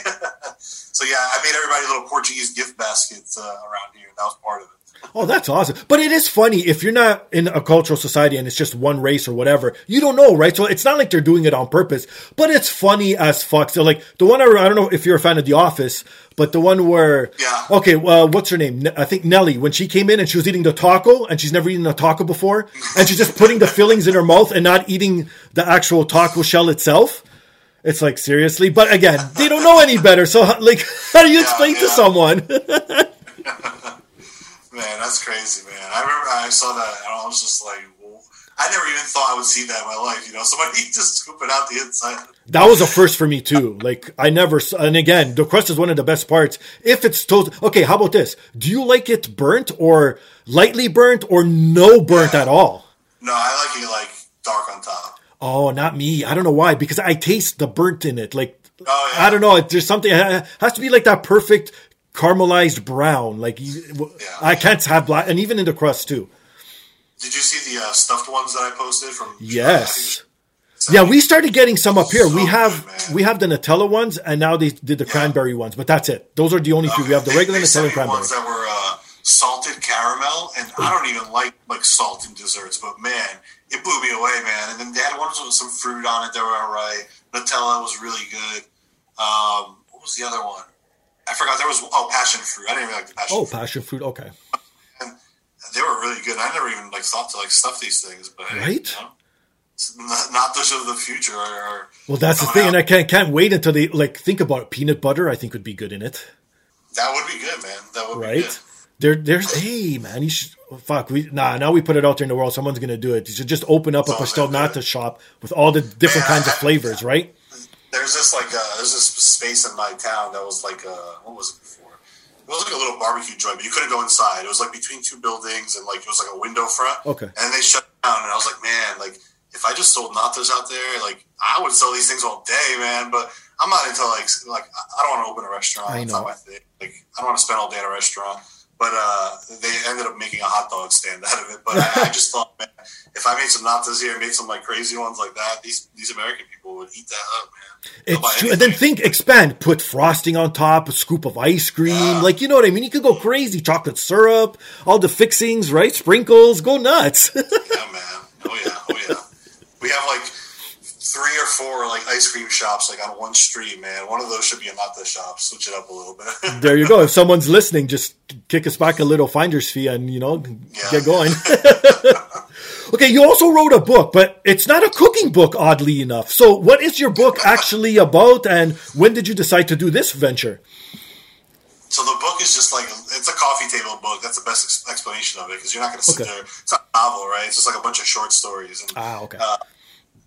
so yeah, I made everybody little Portuguese gift baskets uh, around here. That was part of it. Oh, that's awesome. But it is funny if you're not in a cultural society and it's just one race or whatever, you don't know, right? So it's not like they're doing it on purpose, but it's funny as fuck. So like the one I, I don't know if you're a fan of The Office, but the one where, Yeah. okay, well, what's her name? I think Nellie, when she came in and she was eating the taco and she's never eaten a taco before and she's just putting the fillings in her mouth and not eating the actual taco shell itself. It's like seriously, but again, they don't know any better. So like, how do you explain to yeah. someone? Man, that's crazy, man. I remember I saw that and I was just like, I never even thought I would see that in my life. You know, somebody just scoop it out the inside. That was a first for me too. Like I never, and again, the crust is one of the best parts. If it's toast, okay. How about this? Do you like it burnt or lightly burnt or no burnt at all? No, I like it like dark on top. Oh, not me. I don't know why because I taste the burnt in it. Like Oh, yeah. I don't know. There's something it has to be like that perfect caramelized brown. Like you, I can't have black, and even in the crust too. Did you see the uh, stuffed ones that I posted from? Yes. Yeah, we started getting some up here. we have good, we have the Nutella ones, and now they did the cranberry ones. But that's it. Those are the only two. We have the regular they Nutella and cranberry. ones that were uh, salted caramel, and I don't even like like salt in desserts, but man, it blew me away, man. And then they had ones with some fruit on it that were alright. Nutella was really good. Um, what was the other one? I forgot. There was oh passion fruit. I didn't even like the passion Oh, fruit. passion fruit. Okay. And They were really good. I never even like thought to like stuff these things, but Right? you know, not, not those of the future. Are, Well, that's the thing, out. and I can't can't wait until they like think about it. peanut butter. I think would be good in it, that would be good, man. That would be right? good. There, there's hey man, you should oh, fuck. We nah. Now we put it out there in the world. Someone's gonna do it. You should just open up a all pastel nata shop with all the different Yeah, kinds of flavors, right? There's this like uh, there's this space in my town that was like uh, what was it before? It was like a little barbecue joint, but you couldn't go inside. It was like between two buildings, and like it was like a window front. Okay. And they shut down, and I was like, man, like if I just sold natas out there, like I would sell these things all day, man. But I'm not into like like I don't want to open a restaurant. I know. not my thing. Like I don't want to spend all day in a restaurant. But uh, they ended up making a hot dog stand out of it. But I, I just thought, man, if I made some natas here, made some like crazy ones like that, these these American people would eat that up, man. It's true. And then think, expand, put frosting on top, a scoop of ice cream. Yeah. Like, you know what I mean? You could go crazy. Chocolate syrup, all the fixings, right? Sprinkles, go nuts. Yeah, man. Oh yeah, oh yeah. We have like three or four like ice cream shops like on one street, man. One of those should be a nata shop. Switch it up a little bit. there you go. If someone's listening, just kick us back a little finder's fee and, you know, Yeah. get going. okay, you also wrote a book, but it's not a cooking book, oddly enough. So, what is your book actually about, and when did you decide to do this venture? so the book is just like it's a coffee table book. That's the best ex- explanation of it because you're not going to sit Okay. there. It's not a novel, right? It's just like a bunch of short stories. And Ah, okay. uh,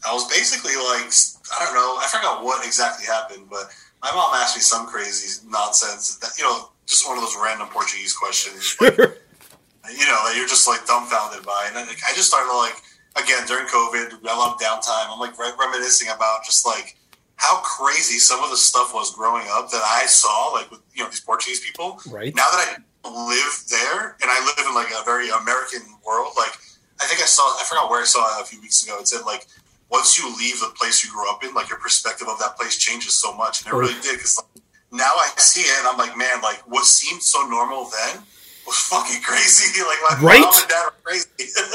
I was basically like, I don't know, I forgot what exactly happened, but my mom asked me some crazy nonsense that you know, just one of those random Portuguese questions. Like, you know, that you're just like dumbfounded by. And then, like, I just started like, again, during COVID, we had a lot of downtime. I'm like reminiscing about just like how crazy some of the stuff was growing up that I saw, like with, you know, these Portuguese people. Right. Now that I live there and I live in like a very American world, like, I think I saw, I forgot where I saw it a few weeks ago. It said like, once you leave the place you grew up in, like your perspective of that place changes so much. And it really did. Cause like, now I see it and I'm like, man, like what seemed so normal then was fucking crazy. Like my Right? mom and dad are crazy,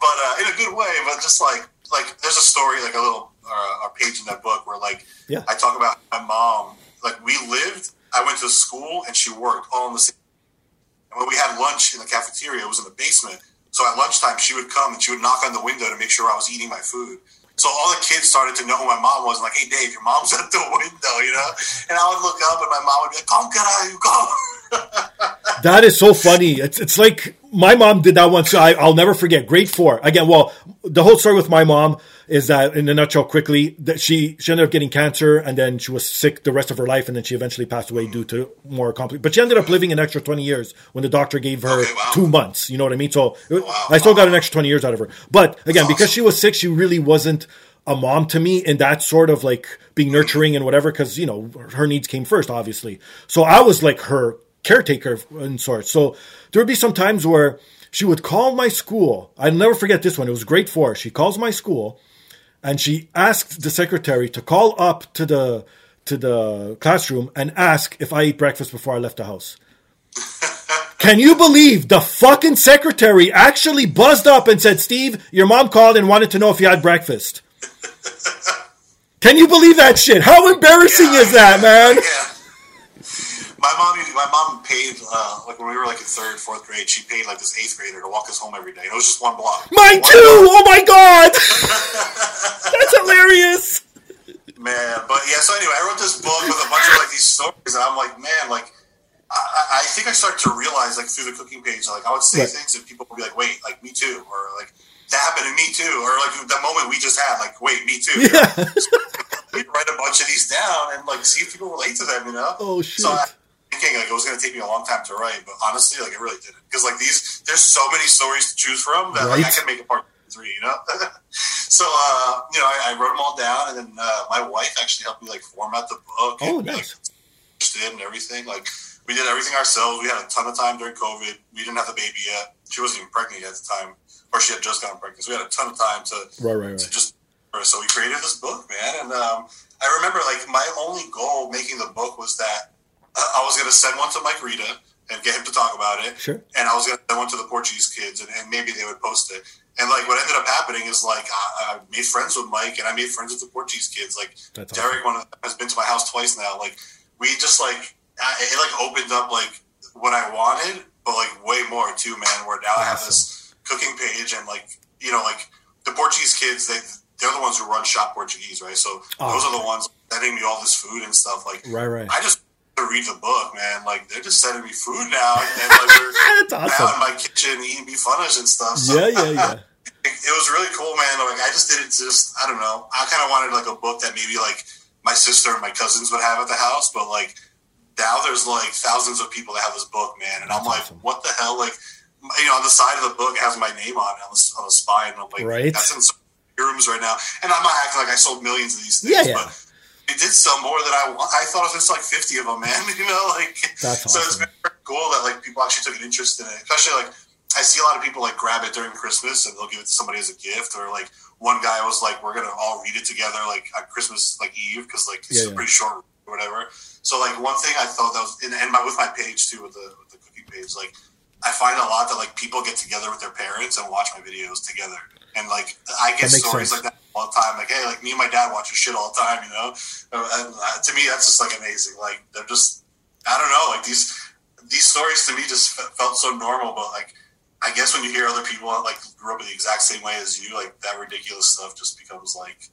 but uh, in a good way. But just like like there's a story, like a little uh, a page in that book where like Yeah. I talk about my mom. Like we lived, I went to school and she worked all in the same. And when we had lunch in the cafeteria, it was in the basement. So at lunchtime, she would come and she would knock on the window to make sure I was eating my food. So all the kids started to know who my mom was. Like, hey, Dave, your mom's at the window, you know? And I would look up and my mom would be like, come, caralho, come. That is so funny. It's it's like my mom did that once. I, I'll never forget. Grade four. Again, well, the whole story with my mom is that, in a nutshell, quickly, that she she ended up getting cancer, and then she was sick the rest of her life, and then she eventually passed away due to more compli But she ended up living an extra twenty years when the doctor gave her Okay, wow. two months. You know what I mean? So wow. I still got an extra twenty years out of her. But again, because she was sick, she really wasn't a mom to me in that sort of like being nurturing and whatever because you know her needs came first obviously so i was like her caretaker in sorts so there would be some times where she would call my school i'll never forget this one it was grade four she calls my school and she asked the secretary to call up to the to the classroom and ask if i ate breakfast before i left the house can you believe the fucking secretary actually buzzed up and said, Steve, your mom called and wanted to know if you had breakfast? Can you believe that shit? How embarrassing Yeah. is that, man? Yeah. My mom, my mom paid uh, like when we were like in third, fourth grade. She paid like this eighth grader to walk us home every day. And it was just one block. Mine One too! Oh my god! That's hilarious! man. But yeah, so anyway, I wrote this book with a bunch of like these stories, and I'm like, man, like I, I- think I started to realize like through the cooking page, like I would say Right. things and people would be like, wait, like me too, or like that happened to me too, or like the moment we just had, like wait, me too. Yeah. We'd write a bunch of these down and like see if people relate to them, you know? Oh, shit. So I, thinking like it was going to take me a long time to write, but honestly, like it really didn't because like these, there's so many stories to choose from that like I can make a part three, you know. so uh, you know, I, I, wrote them all down, and then uh, my wife actually helped me like format the book. Oh, and, nice. Like, and everything. Like we did everything ourselves. We had a ton of time during COVID. We didn't have the baby yet. She wasn't even pregnant yet at the time, or she had just gotten pregnant. So we had a ton of time to right, right, right. to just. So we created this book, man, and um, I remember like my only goal making the book was that I was going to send one to Mike Rita and get him to talk about it. Sure. And I was going to send one to the Portuguese kids, and, and, maybe they would post it. And like what ended up happening is like I, I, made friends with Mike, and I made friends with the Portuguese kids. Like That's Derek, awesome. one of them, has been to my house twice now. Like we just like it like opened up like what I wanted, but like way more too, man. Where now awesome. I have this cooking page, and like you know, like the Portuguese kids, they they're the ones who run Shop Portuguese, right? So oh. those are the ones sending me all this food and stuff. Like right, right. I just to read the book, man. Like they're just sending me food now, and like we're That's awesome. now in my kitchen eating bifanas and stuff. So yeah, yeah, yeah. it, it, was really cool, man. Like I just did it. Just I don't know. I kind of wanted like a book that maybe like my sister and my cousins would have at the house, but like now there's like thousands of people that have this book, man, and That's I'm like, awesome. what the hell? Like, you know, on the side of the book it has my name on it on the, on the spine. And I'm like, right. that's in some rooms right now, and I'm not acting like I sold millions of these things, yeah, yeah. but it did sell more than I. I thought it was like 50 of them, man. You know, like That's so it's very cool that like people actually took an interest in it. Especially like I see a lot of people like grab it during Christmas and they'll give it to somebody as a gift, or like one guy was like, "We're gonna all read it together like on Christmas like Eve because like it's Yeah, yeah. pretty short or whatever." So like one thing I thought that was and, and my with my page too with the with the cooking page like. I find a lot that like people get together with their parents and watch my videos together, and like I get stories sense. like that all the time. Like, hey, like me and my dad watch your shit all the time, you know. And uh, to me, that's just like amazing. Like they're just, I don't know, like these these stories to me just felt so normal. But like, I guess when you hear other people like grew up in the exact same way as you, like that ridiculous stuff just becomes like,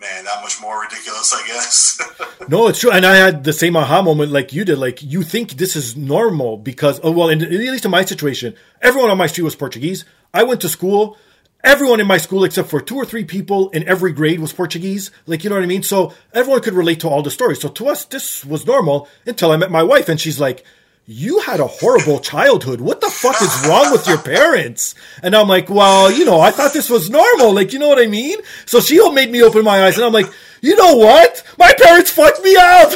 man, that much more ridiculous, I guess. No, it's true, and I had the same aha moment like you did. Like you think this is normal because, oh well, in, at least in my situation, everyone on my street was Portuguese. I went to school. Everyone in my school, except for two or three people in every grade, was Portuguese. Like you know what I mean. So everyone could relate to all the stories. So to us, this was normal until I met my wife, and she's like, "You had a horrible childhood. What the fuck is wrong with your parents?" And I'm like, "Well, you know, I thought this was normal. Like you know what I mean." So she made me open my eyes, and I'm like, "You know what? My parents fucked me up."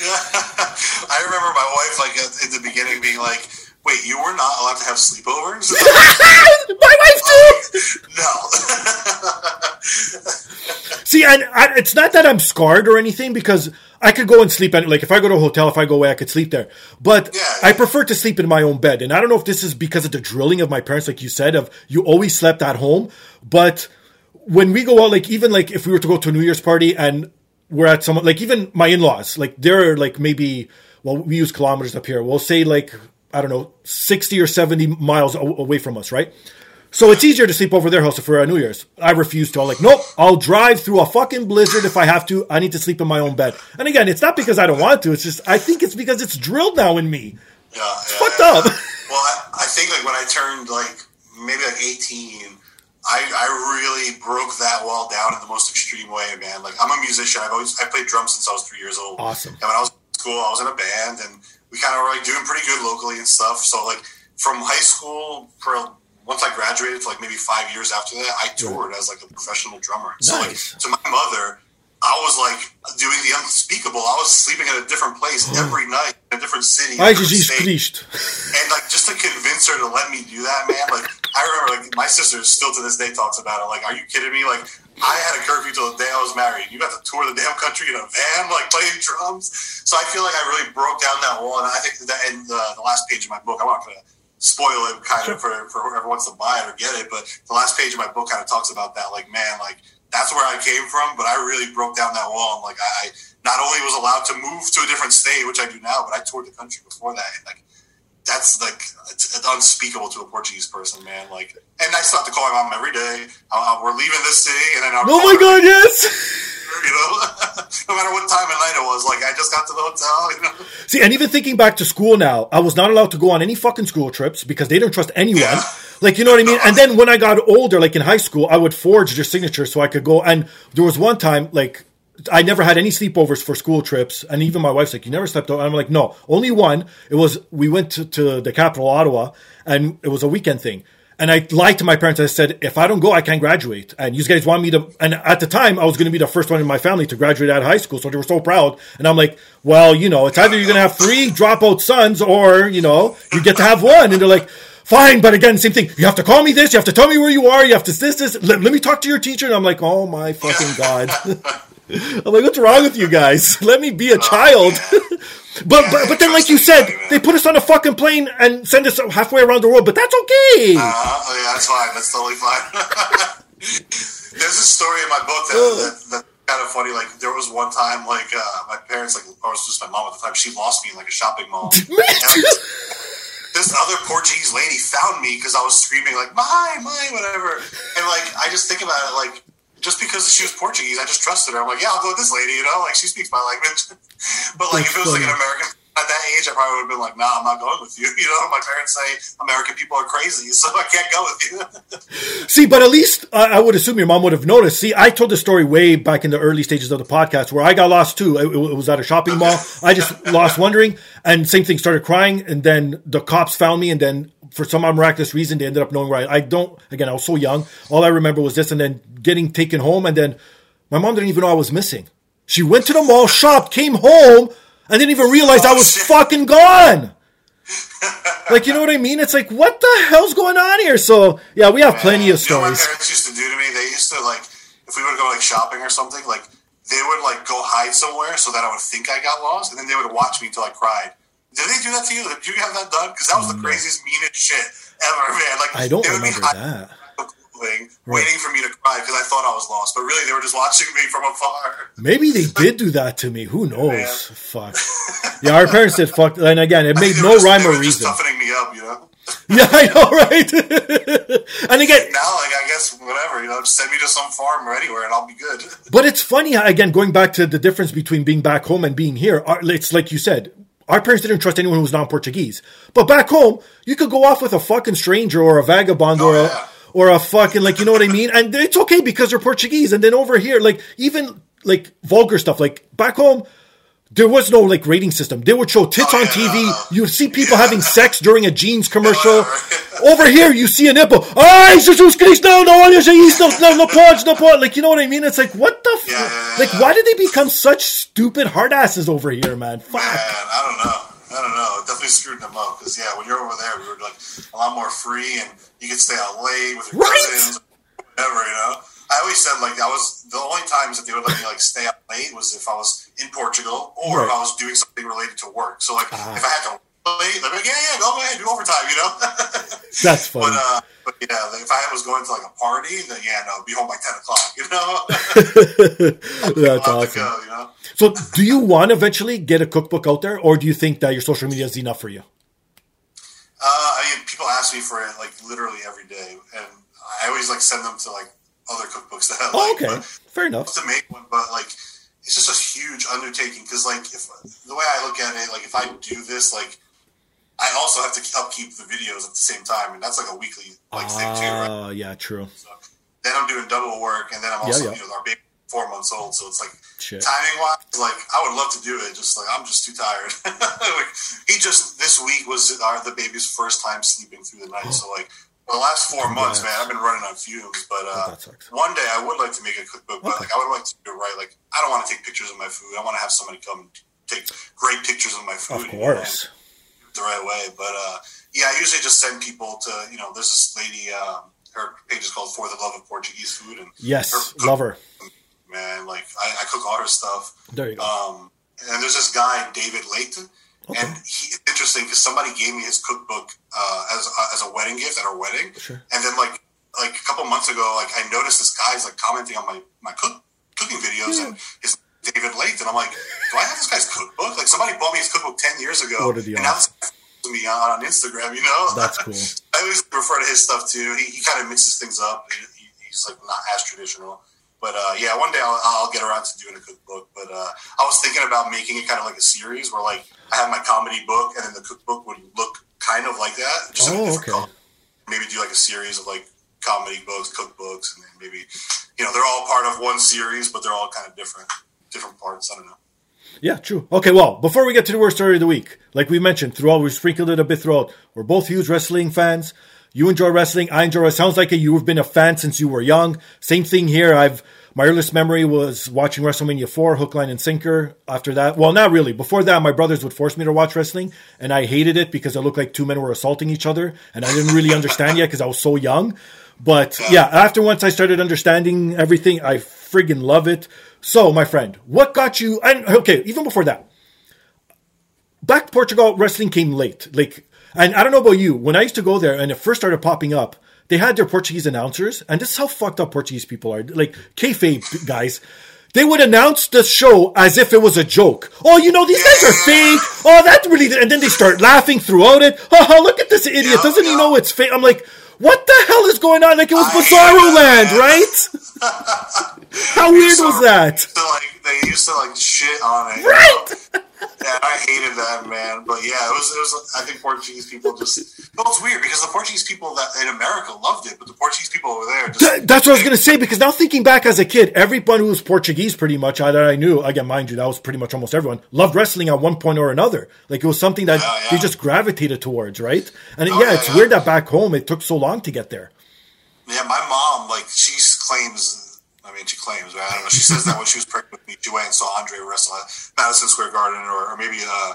I remember my wife like in the beginning being like, "Wait, you were not allowed to have sleepovers?" my wife too. no. See, and I, it's not that I'm scarred or anything because I could go and sleep at like if I go to a hotel, if I go away, I could sleep there. But Yeah. I prefer to sleep in my own bed, and I don't know if this is because of the drilling of my parents, like you said, of you always slept at home. But when we go out, like even like if we were to go to a New Year's party and we're at someone like even my in-laws, like they're like maybe well we use kilometers up here. We'll say like I don't know sixty or seventy miles away from us, right? So it's easier to sleep over their house at New Year's. I refuse to. I'm like, nope, I'll drive through a fucking blizzard if I have to. I need to sleep in my own bed. And again, it's not because I don't want to. It's just, I think it's because it's drilled now in me. Yeah, yeah, Fucked yeah. up. Well, I, I think like when I turned like maybe like eighteen, I, I really broke that wall down in the most extreme way, man. Like I'm a musician. I've always I played drums since I was three years old. Awesome. And when I was in school, I was in a band, and we kind of were like doing pretty good locally and stuff. So like from high school for once I graduated for like maybe five years after that, I toured as like a professional drummer. So like Nice. to my mother, I was like doing the unspeakable. I was sleeping at a different place oh. every night in a different city. Different Jesus. Christ. And like just to convince her to let me do that, man. Like I remember, like my sister still to this day talks about it. Like, are you kidding me? Like I had a curfew till the day I was married. You got to tour the damn country in a van, like playing drums. So I feel like I really broke down that wall. And I think that in the, the last page of my book, I'm not gonna spoil it kind of for, for whoever wants to buy it or get it. But the last page of my book kind of talks about that. Like, man, like that's where I came from, but I really broke down that wall. And like I, I not only was allowed to move to a different state, which I do now, but I toured the country before that. And like that's like it's, unspeakable to a Portuguese person, man. Like, and I still have to call my mom every day. Uh, uh, we're leaving this city, and then I'm Oh my god, yes! you know, no matter what time of night it was. Like, I just got to the hotel, you know. See, and even thinking back to school now, I was not allowed to go on any fucking school trips because they don't trust anyone. Yeah. Like, you know what I mean? And then when I got older, like in high school, I would forge their signature so I could go. And there was one time, like, I never had any sleepovers for school trips. And even my wife's like, you never slept over. I'm like, no, only one. It was, we went to, to the capital, Ottawa, and it was a weekend thing. And I lied to my parents. I said, if I don't go, I can't graduate. And you guys want me to, and at the time, I was going to be the first one in my family to graduate out of high school. So they were so proud. And I'm like, well, you know, it's either you're going to have three dropout sons or, you know, you get to have one. And they're like, fine. But again, same thing. You have to call me this. You have to tell me where you are. You have to this, this. Let, let me talk to your teacher. And I'm like, oh my fucking God. I'm like, what's wrong with you guys? Let me be a child. But, but but then, like you said, they put us on a fucking plane and send us halfway around the world. But that's okay. Uh, oh yeah, that's fine. That's totally fine. There's a story in my book that, that, that's kind of funny. Like there was one time, like uh, my parents, like or it was just my mom at the time, she lost me in like a shopping mall. this other Portuguese lady found me because I was screaming like "my, my," whatever, and like I just think about it like just because she was Portuguese, I just trusted her. I'm like, yeah, I'll go with this lady, you know, like she speaks my language. but like if it was like an American at that age, I probably would have been like, nah, I'm not going with you. You know, my parents say American people are crazy, so I can't go with you. See, but at least uh, I would assume your mom would have noticed. See, I told the story way back in the early stages of the podcast where I got lost too. It, it was at a shopping mall. I just lost wondering, and same thing, started crying, and then the cops found me, and then for some miraculous reason, they ended up knowing where I, I don't. Again, I was so young. All I remember was this, and then getting taken home, and then my mom didn't even know I was missing. She went to the mall, shopped, came home, and didn't even realize oh, I was shit. fucking gone. like you know what I mean? It's like what the hell's going on here? So yeah, we have Man, plenty of stories. You know what my parents used to do to me? They used to like if we would go like shopping or something, like they would like go hide somewhere so that I would think I got lost, and then they would watch me until I cried. Did they do that to you? Did you have that done? Because that was the mm, craziest, meanest shit ever, man. Like I don't remember that. Right. Waiting for me to cry because I thought I was lost, but really they were just watching me from afar. Maybe they did do that to me. Who knows? Man. Fuck. Yeah, our parents did fuck. And again, it made no just, rhyme or reason. Just toughening me up, you know. yeah, I know, right? and again, now, like I guess whatever, you know, just send me to some farm or anywhere, and I'll be good. but it's funny, again, going back to the difference between being back home and being here. It's like you said, our parents didn't trust anyone who was non-Portuguese. But back home, you could go off with a fucking stranger or a vagabond oh, or a yeah. Or a fucking like you know what I mean. And it's okay because they're Portuguese. And then over here, like even like vulgar stuff, like back home, there was no like rating system. They would show tits on TV. You would see people having sex during a jeans commercial. Over here, you see a nipple. Ay, Jesus Christ, no, no, no, no, no pode, no pode. Like, you know what I mean? It's like, what the yeah, f- Like, why did they become such stupid hard asses over here, man? Fuck. Man, I don't know. I don't know. It definitely screwed them up. Because, yeah, when you're over there, we were like a lot more free and you could stay out late with your right? cousins, whatever, you know? I always said like that was the only times that they would let me like stay out late was if I was in Portugal or right. if I was doing something related to work. So like uh, if I had to late, they'd be like, yeah, yeah, go ahead, do overtime, you know. That's funny. But, uh, but yeah, if I was going to like a party, then yeah, no, be home by ten o'clock, you know. That's awesome. Go, you know? So, do you want to eventually get a cookbook out there, or do you think that your social media is enough for you? Uh, I mean, people ask me for it like literally every day, and I always like send them to like other cookbooks that I oh, like. okay, fair enough. To make one, but like it's just a huge undertaking because like if the way I look at it, like if I do this, like I also have to upkeep the videos at the same time, and that's like a weekly like uh, thing too, right? Oh yeah, true. So then I'm doing double work, and then I'm also yeah, yeah. you know our baby four months old, so it's like Shit. timing wise, like I would love to do it, just like I'm just too tired. like, he just this week was our, the baby's first time sleeping through the night, so like the last four months, man, I've been running on fumes. But uh, one day I would like to make a cookbook, but like I would like to do it right. Like I don't want to take pictures of my food. I want to have somebody come take great pictures of my food. Of course, the right way. But uh, yeah, I usually just send people to you know. There's this lady. Um, her page is called For the Love of Portuguese Food, and yes, her love her. Man, like I, I, cook all her stuff. There you go. Um, and there's this guy David Leite Okay. And he, interesting because somebody gave me his cookbook uh, as uh, as a wedding gift at our wedding, sure. and then like like a couple months ago, like I noticed this guy's like commenting on my my cook, cooking videos yeah. and his David and I'm like, do I have this guy's cookbook? Like somebody bought me his cookbook ten years ago, and now this me on, on Instagram, you know. That's cool. I always refer to his stuff too. He, he kind of mixes things up. He, he's like not as traditional. But uh, yeah, one day I'll, I'll, get around to doing a cookbook. But uh, I was thinking about making it kind of like a series where like I have my comedy book and then the cookbook would look kind of like that. Just oh, okay. Color. Maybe do like a series of like comedy books, cookbooks, and then maybe you know they're all part of one series, but they're all kind of different different parts. I don't know. Yeah, true. Okay, well, before we get to the worst story of the week, like we mentioned throughout, we sprinkled it a bit throughout. We're both huge wrestling fans. You enjoy wrestling. I enjoy it. Sounds like you've been a fan since you were young. Same thing here. I've my earliest memory was watching WrestleMania 4, Hook, Line, and Sinker. After that, well, not really. Before that, my brothers would force me to watch wrestling, and I hated it because it looked like two men were assaulting each other, and I didn't really understand yet because I was so young. But yeah, after once I started understanding everything, I friggin' love it. So, my friend, what got you? And okay, even before that, back Portugal wrestling came late. Like, and I don't know about you, when I used to go there and it first started popping up, they had their Portuguese announcers, and this is how fucked up Portuguese people are. Like kayfabe guys. They would announce the show as if it was a joke. Oh, you know, these guys are fake. Oh, that's really, and then they start laughing throughout it. Oh, look at this idiot. Doesn't he know it's fake? I'm like, what the hell is going on? Like it was Bizarro Land, right? How weird was that? So, like, they used to like shit on it. Right. Yeah, I hated that man. But yeah, it was. It was. I think Portuguese people just. Well, it's weird because the Portuguese people that in America loved it, but the Portuguese people over there. Just, Th- that's what I was going to say because now thinking back as a kid, everyone who was Portuguese pretty much that I knew, again, mind you, that was pretty much almost everyone, loved wrestling at one point or another. Like it was something that Yeah, yeah. they just gravitated towards, right? And Oh, yeah, it's weird that back home it took so long to get there. Yeah, my mom, like, she claims. She claims, right? I don't know. She says that when she was pregnant with me, she went and saw Andre wrestle at Madison Square Garden or, or maybe uh,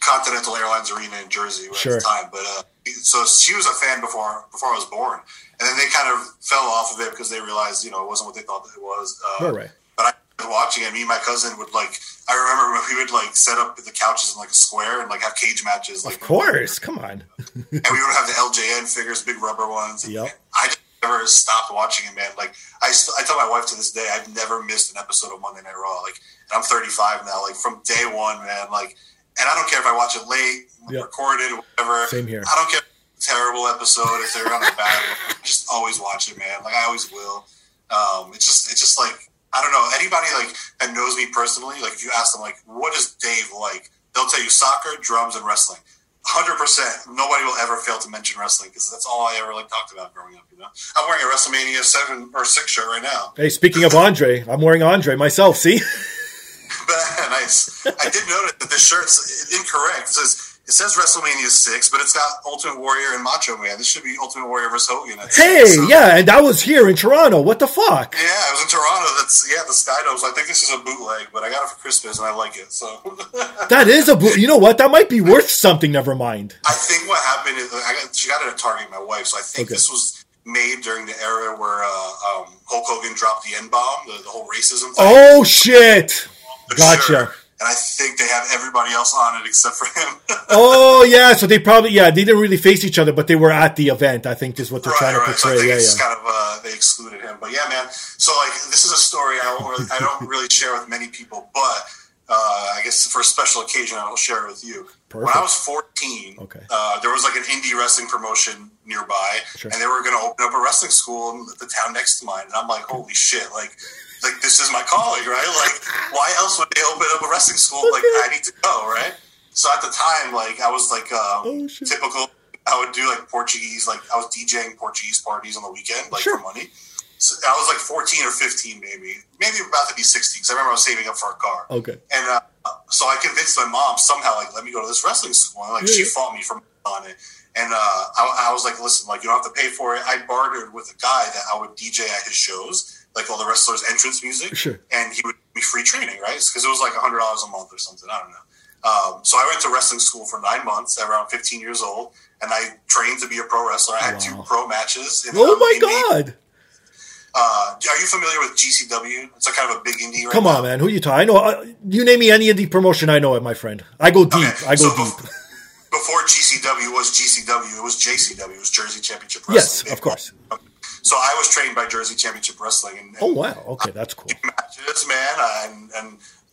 Continental Airlines Arena in Jersey right, Sure. at the time. But uh, so she was a fan before before I was born, and then they kind of fell off of it because they realized, you know, it wasn't what they thought that it was. Uh, Right. But I was watching it. Me and my cousin would like. I remember when we would like set up the couches in like a square and like have cage matches. Like Of course, come on. and we would have the LJN figures, big rubber ones. Yep. I just never stopped watching it, man. Like I, st- I tell my wife to this day, I've never missed an episode of Monday Night Raw. Like, and I'm 35 now. Like from day one, man. Like, and I don't care if I watch it late, Yep. recorded, whatever. Same here. I don't care. if it's a Terrible episode if they're on a bad. one. Just always watch it, man. Like I always will. Um, it's just, it's just like I don't know anybody like that knows me personally. Like if you ask them, like, what is Dave like? They'll tell you soccer, drums, and wrestling hundred percent. Nobody will ever fail to mention wrestling because that's all I ever like talked about growing up. You know, I'm wearing a WrestleMania seven or six shirt right now. Hey, speaking of Andre, I'm wearing Andre myself. See, nice. I did notice that this shirt's incorrect. It says it says WrestleMania six, but it's got Ultimate Warrior and Macho Man. This should be Ultimate Warrior versus Hogan. hey, six, so- yeah, and that was here in Toronto. What the fuck? Yeah, I was in Toronto. That's yeah, the Skydomes. I think this is a bootleg, but I got it for Christmas and I like it. So That is a. bo- You know what? That might be worth something. Never mind. I think what happened is I got she got it at Target, my wife. So I think Okay. this was made during the era where uh, um, Hulk Hogan dropped the N bomb, the, the whole racism. Thing. Oh shit! For Gotcha. sure. And I think they have everybody else on it except for him. Oh yeah, so they probably yeah they didn't really face each other, but they were at the event. I think is what they're right, trying to right. So I portray. think yeah, it's yeah. kind of uh, they excluded him. But yeah, man. So like this is a story I don't really, I don't really share with many people, but uh, I guess for a special occasion I'll share it with you. When I was 14, Okay. uh, there was like an indie wrestling promotion nearby, Sure. and they were going to open up a wrestling school in the town next to mine. And I'm like, holy shit, like. Like this is my calling, right? Like, why else would they open up a wrestling school? Like, I need to go, right? So at the time, like, I was like, um, Oh, typical. I would do like Portuguese, like I was DJing Portuguese parties on the weekend, like Sure. for money. So I was like 14 or 15, maybe, maybe about to be 16. Because I remember I was saving up for a car. Okay. And uh, so I convinced my mom somehow, like, let me go to this wrestling school. And, like, Yeah, she fought me for on it. And uh, I, I was like, listen, like, you don't have to pay for it. I bartered with a guy that I would DJ at his shows, like all the wrestlers' entrance music. Sure. And he would be free training, right? Because it was like $100 a month or something. I don't know. Um, so I went to wrestling school for nine months, at around 15 years old. And I trained to be a pro wrestler. I had two pro matches. In, Oh my indie- god! Uh, are you familiar with GCW? It's a kind of a big indie right Come now. on, man. Who you talking? I know. Uh, you name me any of the promotion, I know it, my friend. I go deep. Okay, I go so deep. bef- Before GCW was GCW, it was JCW, it was Jersey Championship Wrestling. Yes, Wrestling. of course. So I was trained by Jersey Championship Wrestling, and, and Oh wow. Okay, that's cool. matches, man, and and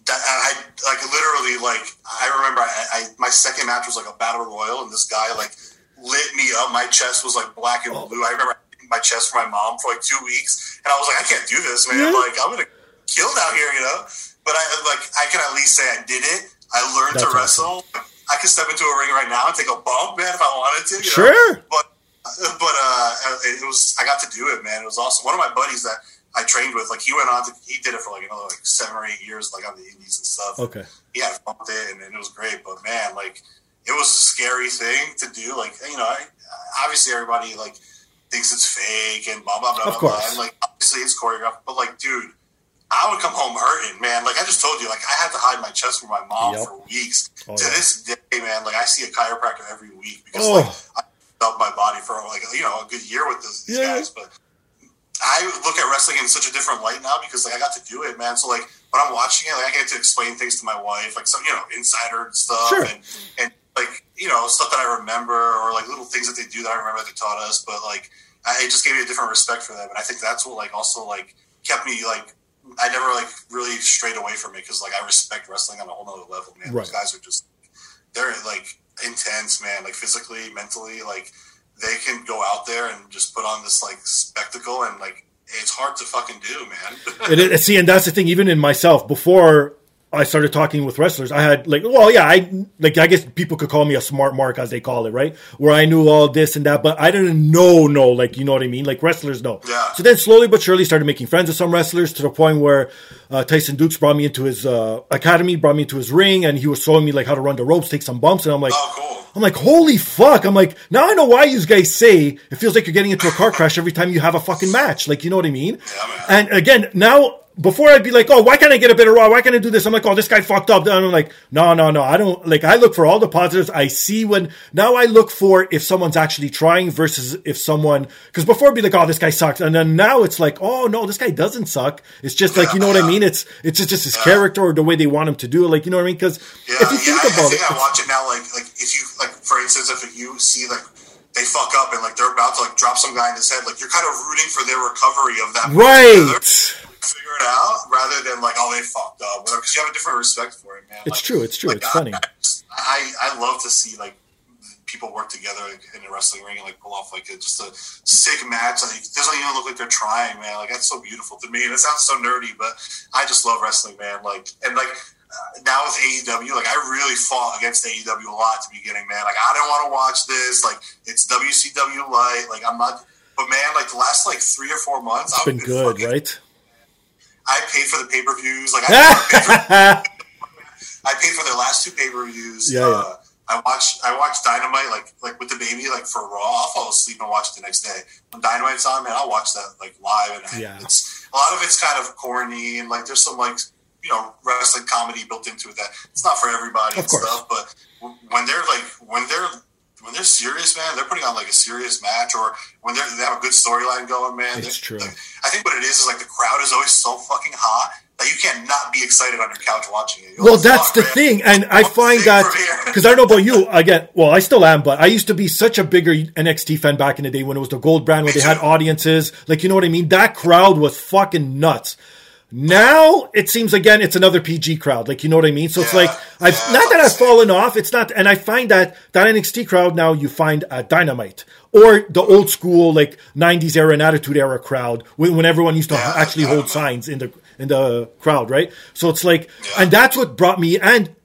that, I like literally like I remember I, I my second match was like a battle royal, and this guy like lit me up. My chest was like black and Oh. blue. I remember my chest for my mom for like two weeks, and I was like, I can't do this, man. Yeah. Like I'm gonna kill out here, you know. But I like I can at least say I did it. I learned That's to wrestle. I could step into a ring right now and take a bump, man, if I wanted to. you know? Sure. But but uh, it was I got to do it, man. It was awesome. One of my buddies that I trained with, like he went on to he did it for like another like seven or eight years, like on the indies and stuff. Okay. He had fun with it, and, and it was great. But man, like it was a scary thing to do. Like you know, I, obviously everybody like thinks it's fake and blah blah blah Of blah. course. blah. And like obviously it's choreographed, but like, dude, I would come home hurting, man. Like I just told you, like I had to hide my chest from my mom Yep. for weeks. Oh, to yeah. this day, man, like I see a chiropractor every week because Oh. like I felt my body for like you know a good year with this, these Yeah. guys, but. I look at wrestling in such a different light now because like I got to do it, man. So like when I'm watching it, like I get to explain things to my wife, like some you know insider stuff, Sure. and and like you know stuff that I remember or like little things that they do that I remember that they taught us. But like I, it just gave me a different respect for them, and I think that's what like also like kept me like I never like really strayed away from it because like I respect wrestling on a whole nother level, man. Right. Those guys are just they're like intense, man. Like physically, mentally, like they can go out there and just put on this like spectacle and like it's hard to fucking do, man. It, see, and that's the thing. Even in myself, before I started talking with wrestlers, I had like, well, yeah, I like, I guess people could call me a smart mark, as they call it, right? Where I knew all this and that, but I didn't know, no, like, you know what I mean? Like wrestlers know. Yeah. So then, slowly but surely, started making friends with some wrestlers to the point where uh, Tyson Dukes brought me into his uh, academy, brought me into his ring, and he was showing me like how to run the ropes, take some bumps, and I'm like, oh, cool. I'm like, holy fuck. I'm like, now I know why you guys say it feels like you're getting into a car crash every time you have a fucking match. Like, you know what I mean? Yeah. And again, now, before I'd be like, oh, why can't I get a better raw? Why can't I do this? I'm like, oh, this guy fucked up. And I'm like, no, no, no. I don't, like, I look for all the positives. I see when, now I look for if someone's actually trying versus if someone, because before it'd be like, oh, this guy sucks. And then now it's like, oh, no, this guy doesn't suck. It's just like, you know what I mean? It's, it's just, just his character or the way they want him to do it. Like, you know what I mean? Because Yeah, if you yeah. think I, I about think it, I watch it now. Like, like if you like, for instance, if you see like they fuck up and like they're about to like drop some guy in his head, like you're kind of rooting for their recovery of that. right. Figure it out rather than like, oh, they fucked up, because you have a different respect for it, man. It's Like- true. It's true. like, It's funny. I, I I love to see like people work together in a wrestling ring and like pull off like a, just a sick match. Like it doesn't even look like they're trying, man. Like that's so beautiful to me. And it sounds so nerdy, but I just love wrestling, man. Like and like uh, now with AEW, like I really fought against AEW a lot at the beginning, man. Like I didn't want to watch this. Like it's WCW light. Like I'm not. But man, like the last like three or four months, It's I've been good, fucking- right? I paid for the pay per views. Like I paid, for, I paid for their last two pay per views. Yeah, uh, yeah. I watched I watched Dynamite like like with the baby like for Raw. I'll fall asleep and watch the next day. When Dynamite's on, man, I'll watch that like live. And Yeah. it's a lot of it's kind of corny and like there's some like you know wrestling comedy built into it that it's not for everybody Of and course. stuff. But when they're like when they're when they're serious, man, they're putting on like a serious match, or when they're, they have a good storyline going, man. It's true. like, I think what it is is like the crowd is always so fucking hot that you can't not be excited on your couch watching it. You're Well, like, that's the man, thing, and I find that thing from here?" because I don't know about you again. Well, I still am, but I used to be such a bigger NXT fan back in the day when it was the gold brand, where they had audiences. Like, you know what I mean? That crowd was fucking nuts. Now it seems again it's another PG crowd. Like, you know what I mean? So it's Yeah, like I've yeah, not that I've fallen off. It's not, and I find that that NXT crowd now you find at Dynamite or the old school like '90s era and Attitude era crowd when, when everyone used to Yeah, actually hold signs in the in the crowd, right? So it's like, and that's what brought me and.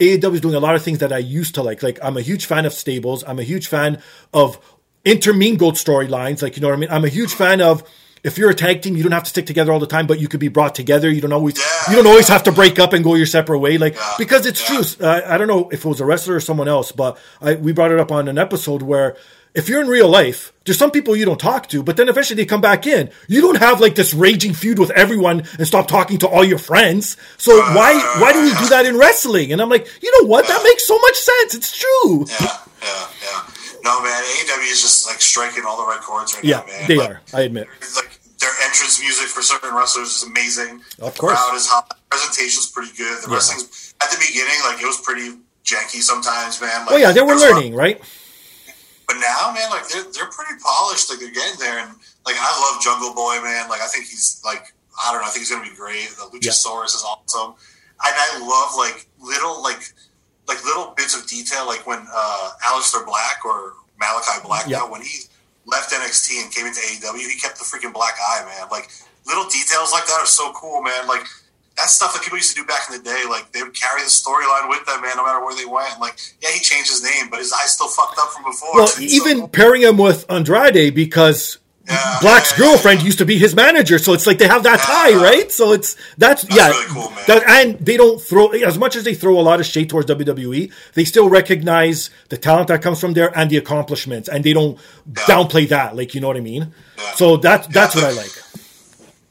AEW is doing a lot of things that I used to like. Like I'm a huge fan of stables. I'm a huge fan of intermingled storylines. Like you know what I mean. I'm a huge fan of if you're a tag team, you don't have to stick together all the time, but you could be brought together. You don't always Yeah. you don't always have to break up and go your separate way. Like Yeah. because it's Yeah. true. Uh, I don't know if it was a wrestler or someone else, but I, we brought it up on an episode where. If you're in real life, there's some people you don't talk to, but then eventually they come back in. You don't have like this raging feud with everyone and stop talking to all your friends. So why why do we do that in wrestling? And I'm like, you know what? That makes so much sense. It's true. Yeah, yeah, yeah. No, man, AEW is just like striking all the right chords right Yeah, now, man. they Like, are. I admit. Like their entrance music for certain wrestlers is amazing. Of The course. crowd is hot. Presentation's pretty good. The Yeah. wrestling's at the beginning, like it was pretty janky sometimes, man. Like, Well, yeah, they were learning, right? But now, man, like they're they're pretty polished. Like they're getting there, and like I love Jungle Boy, man. Like I think he's like I don't know. I think he's gonna be great. The Luchasaurus is awesome, and I love like little like like little bits of detail, like when uh Aleister Black or Malachi Black, Yeah. when he left NXT and came into AEW, he kept the freaking black eye, man. Like little details like that are so cool, man. Like that's stuff that people used to do back in the day. Like they would carry the storyline with them, man, no matter where they went. Like, yeah, he changed his name, but his eyes still fucked up from before. Well, So- even pairing him with Andrade because Yeah, Black's yeah, girlfriend yeah. used to be his manager, so it's like they have that tie, right? So it's that's, yeah, really cool, that- and they don't throw as much as they throw a lot of shade towards WWE. They still recognize the talent that comes from there and the accomplishments, and they don't downplay that. Like you know what I mean? So that that's what I like.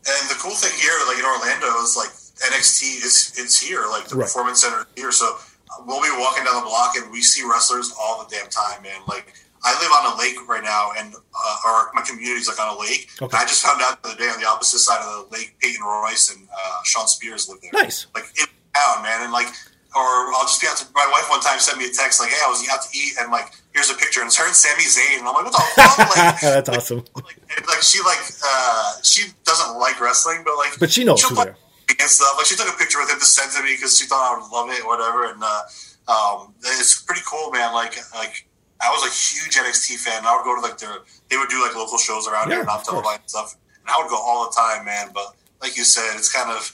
And the cool thing here, like in Orlando, is like NXT is it's here, like the Right. performance center is here. So we'll be walking down the block and we see wrestlers all the damn time, man. Like I live on a lake right now, and uh, or my community's like on a lake. Okay. I just found out the other day on the opposite side of the lake, Peyton Royce and uh, Shawn Spears live there. Nice. like in town, man, and like. Or I'll just be out to my wife one time sent me a text like, "Hey, I was out to eat, and like, here's a picture, and it's her and Sami Zayn." And I'm like, "What the fuck?" Like, that's awesome. like, like she like uh she doesn't like wrestling, but like But she knows who put and stuff. Like she took a picture with him to send to me because she thought I would love it or whatever. And uh, um, it's pretty cool, man. Like like I was a huge NXT fan. I would go to like their they would do like local shows around Yeah, here, not televised and stuff. And I would go all the time, man. But like you said, it's kind of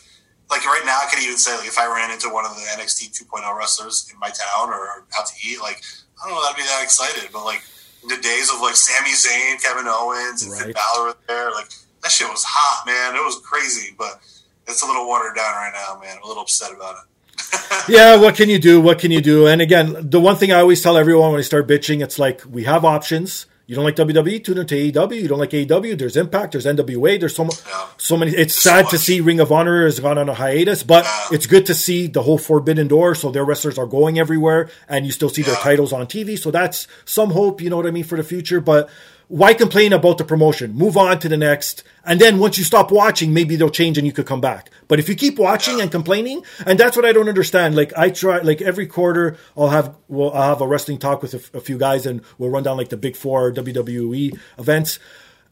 like right now. I can even say like if I ran into one of the NXT 2.0 wrestlers in my town or out to eat, like I don't know, that'd be that excited. But like in the days of like Sami Zayn, Kevin Owens, and Finn Right. Balor were there, like that shit was hot, man. It was crazy, but it's a little watered down right now, man. I'm a little upset about it. Yeah, what can you do? What can you do? And again, the one thing I always tell everyone when I start bitching, it's like we have options. You don't like WWE, tune into AEW. You don't like AEW, there's Impact, there's NWA, there's so mu- Yeah. so many. It's so sad to see Ring of Honor has gone on a hiatus, but Yeah. it's good to see the whole Forbidden Door. So their wrestlers are going everywhere, and you still see their titles on TV. So that's some hope. You know what I mean for the future, but. Why complain about the promotion? Move on to the next. And then once you stop watching, maybe they'll change and you could come back. But if you keep watching and complaining, and that's what I don't understand. Like I try, like every quarter, I'll have well, I'll have a wrestling talk with a, a few guys, and we'll run down like the big four WWE events,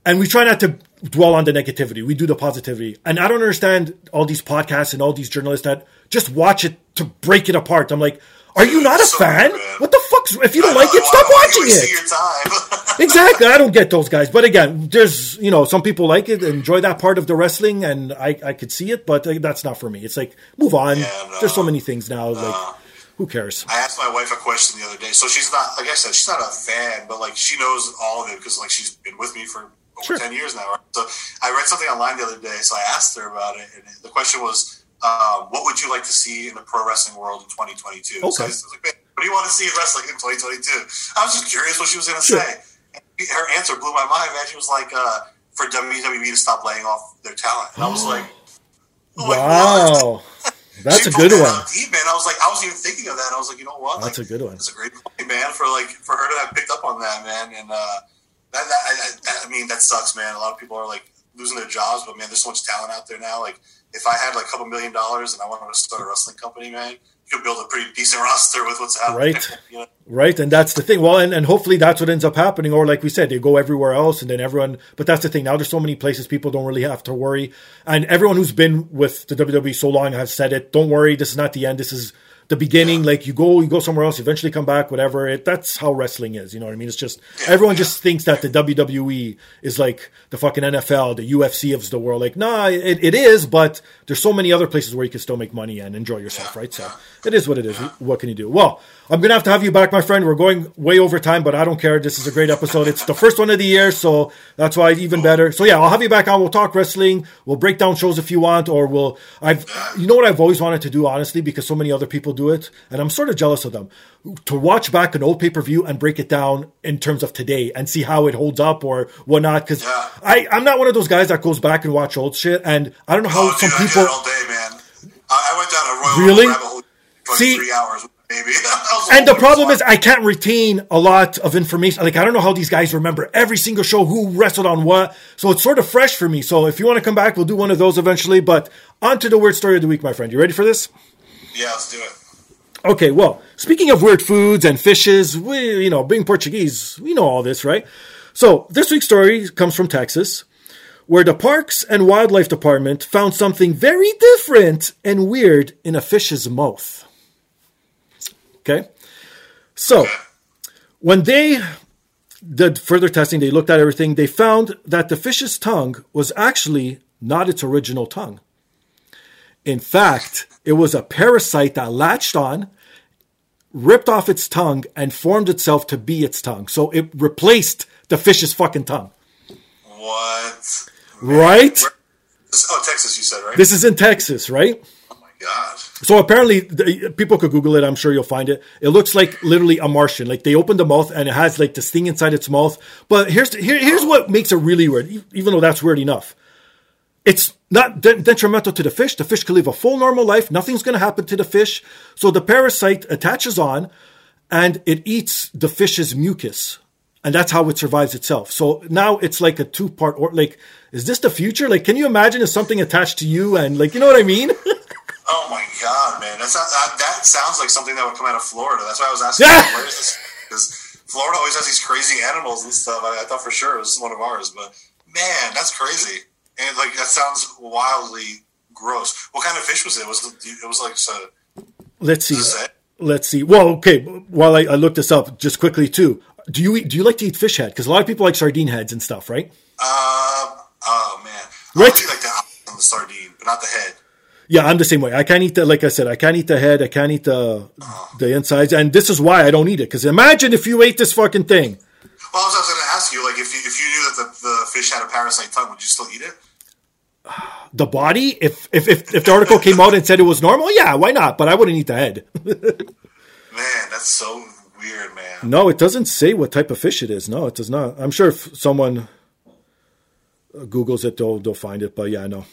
and we try not to dwell on the negativity. We do the positivity, and I don't understand all these podcasts and all these journalists that just watch it to break it apart. I'm like, are you not a So fan? bad. What the fuck's if you don't like it? Stop why are you watching it. Exactly. I don't get those guys. But again, there's, you know, some people like it, enjoy that part of the wrestling, and I, I could see it, but that's not for me. It's like, move on. Yeah, no. There's so many things now. Like, who cares? I asked my wife a question the other day. So she's not, like I said, she's not a fan, but like she knows all of it because like she's been with me for over Sure. ten years now. Right? So I read something online the other day, so I asked her about it, and the question was, um, "What would you like to see in the pro wrestling world in 2022?" So Okay. I was like, "Man, "What do you want to see in wrestling in 2022?" I was just curious what she was going to Sure. say. And her answer blew my mind. Man, she was like, uh, "For WWE to stop laying off their talent," and I was like. Like. Wow. That's a good one. Deep, man. I was like, I wasn't even thinking of that. I was like, you know what? That's Like, a good one. That's a great point, man. For like for her to have picked up on that, man, and uh, that, that, I, I, I mean, that sucks, man. A lot of people are like losing their jobs, but man, there's so much talent out there now. Like, if I had like a couple million dollars and I wanted to start a wrestling company, man, you could build a pretty decent roster with what's out Right. there. You know? Right, and that's the thing. Well, and, and hopefully that's what ends up happening. Or like we said, they go everywhere else, and then everyone. But that's the thing. Now there's so many places people don't really have to worry, and everyone who's been with the WWE so long has said it. Don't worry, this is not the end. This is the beginning. Like you go, you go somewhere else, eventually come back. Whatever. It, that's how wrestling is. You know what I mean? It's just everyone just thinks that the WWE is like the fucking NFL, the UFC of the world. Like, nah, it, it is, but there's so many other places where you can still make money and enjoy yourself, right? So it is what it is. What can you do? Well, I'm gonna have to have you back, my friend. We're going way over time, but I don't care. This is a great episode. It's the first one of the year, so that's why even better. So yeah, I'll have you back on. We'll talk wrestling. We'll break down shows if you want, or we'll. I've. You know what I've always wanted to do, honestly, because so many other people do it, and I'm sort of jealous of them. To watch back an old pay per view and break it down in terms of today and see how it holds up or whatnot. Because Yeah. I I'm not one of those guys that goes back and watch old shit, and I don't know how Oh, some dude, I people. all day, man. I, I went down a royal Really? rabbit hole for See- three hours, maybe. And the problem is, I can't retain a lot of information. Like, I don't know how these guys remember every single show, who wrestled on what. So it's sort of fresh for me. So if you want to come back, we'll do one of those eventually. But on to the weird story of the week, my friend. You ready for this? yeah, let's do it. Okay, well, speaking of weird foods and fishes, we, you know, being Portuguese, we know all this, right? So this week's story comes from Texas, where the Parks and Wildlife Department found something very different and weird in a fish's mouth. Okay? So, when they did further testing, they looked at everything, they found that the fish's tongue was actually not its original tongue. In fact, it was a parasite that latched on, ripped off its tongue, and formed itself to be its tongue. So it replaced the fish's fucking tongue. What? Right? Where- oh, Texas, you said, right? This is in Texas, right? oh my god. So apparently, the, people could Google it. I'm sure you'll find it. It looks like literally a Martian. Like they open the mouth and it has like this thing inside its mouth. But here's here, here's what makes it really weird. Even though that's weird enough, it's not de- detrimental to the fish. The fish can live a full normal life. Nothing's going to happen to the fish. So the parasite attaches on, and it eats the fish's mucus. And that's how it survives itself. So now it's like a two part or like, is this the future? Like, can you imagine if something attached to you and like, you know what I mean? Oh my god, man! That's not, that, that sounds like something that would come out of Florida. That's why I was asking. Yeah. Where is this? Because Florida always has these crazy animals and stuff. I, I thought for sure it was one of ours, but man, that's crazy. And like that sounds wildly gross. What kind of fish was it? Was it, it was like so? Let's see. Does it say? Let's see. Well, okay. While I, I look this up, just quickly too. Do you eat, do you like to eat fish head? Because a lot of people like sardine heads and stuff, right? Uh, oh man, Right. I like the the sardine, but not the head. Yeah, I'm the same way. I can't eat the like I said. I can't eat the head. I can't eat the the insides, and this is why I don't eat it. Because imagine if you ate this fucking thing. Well, I was, was going to ask you, like, if you, if you knew that the, the fish had a parasite tongue, would you still eat it? The body, if, if if if the article came out and said it was normal, yeah, why not? But I wouldn't eat the head. Man, that's so weird, man. No, it doesn't say what type of fish it is. No, it does not. I'm sure if someone uh, Google's it, they'll they'll find it. But yeah, no.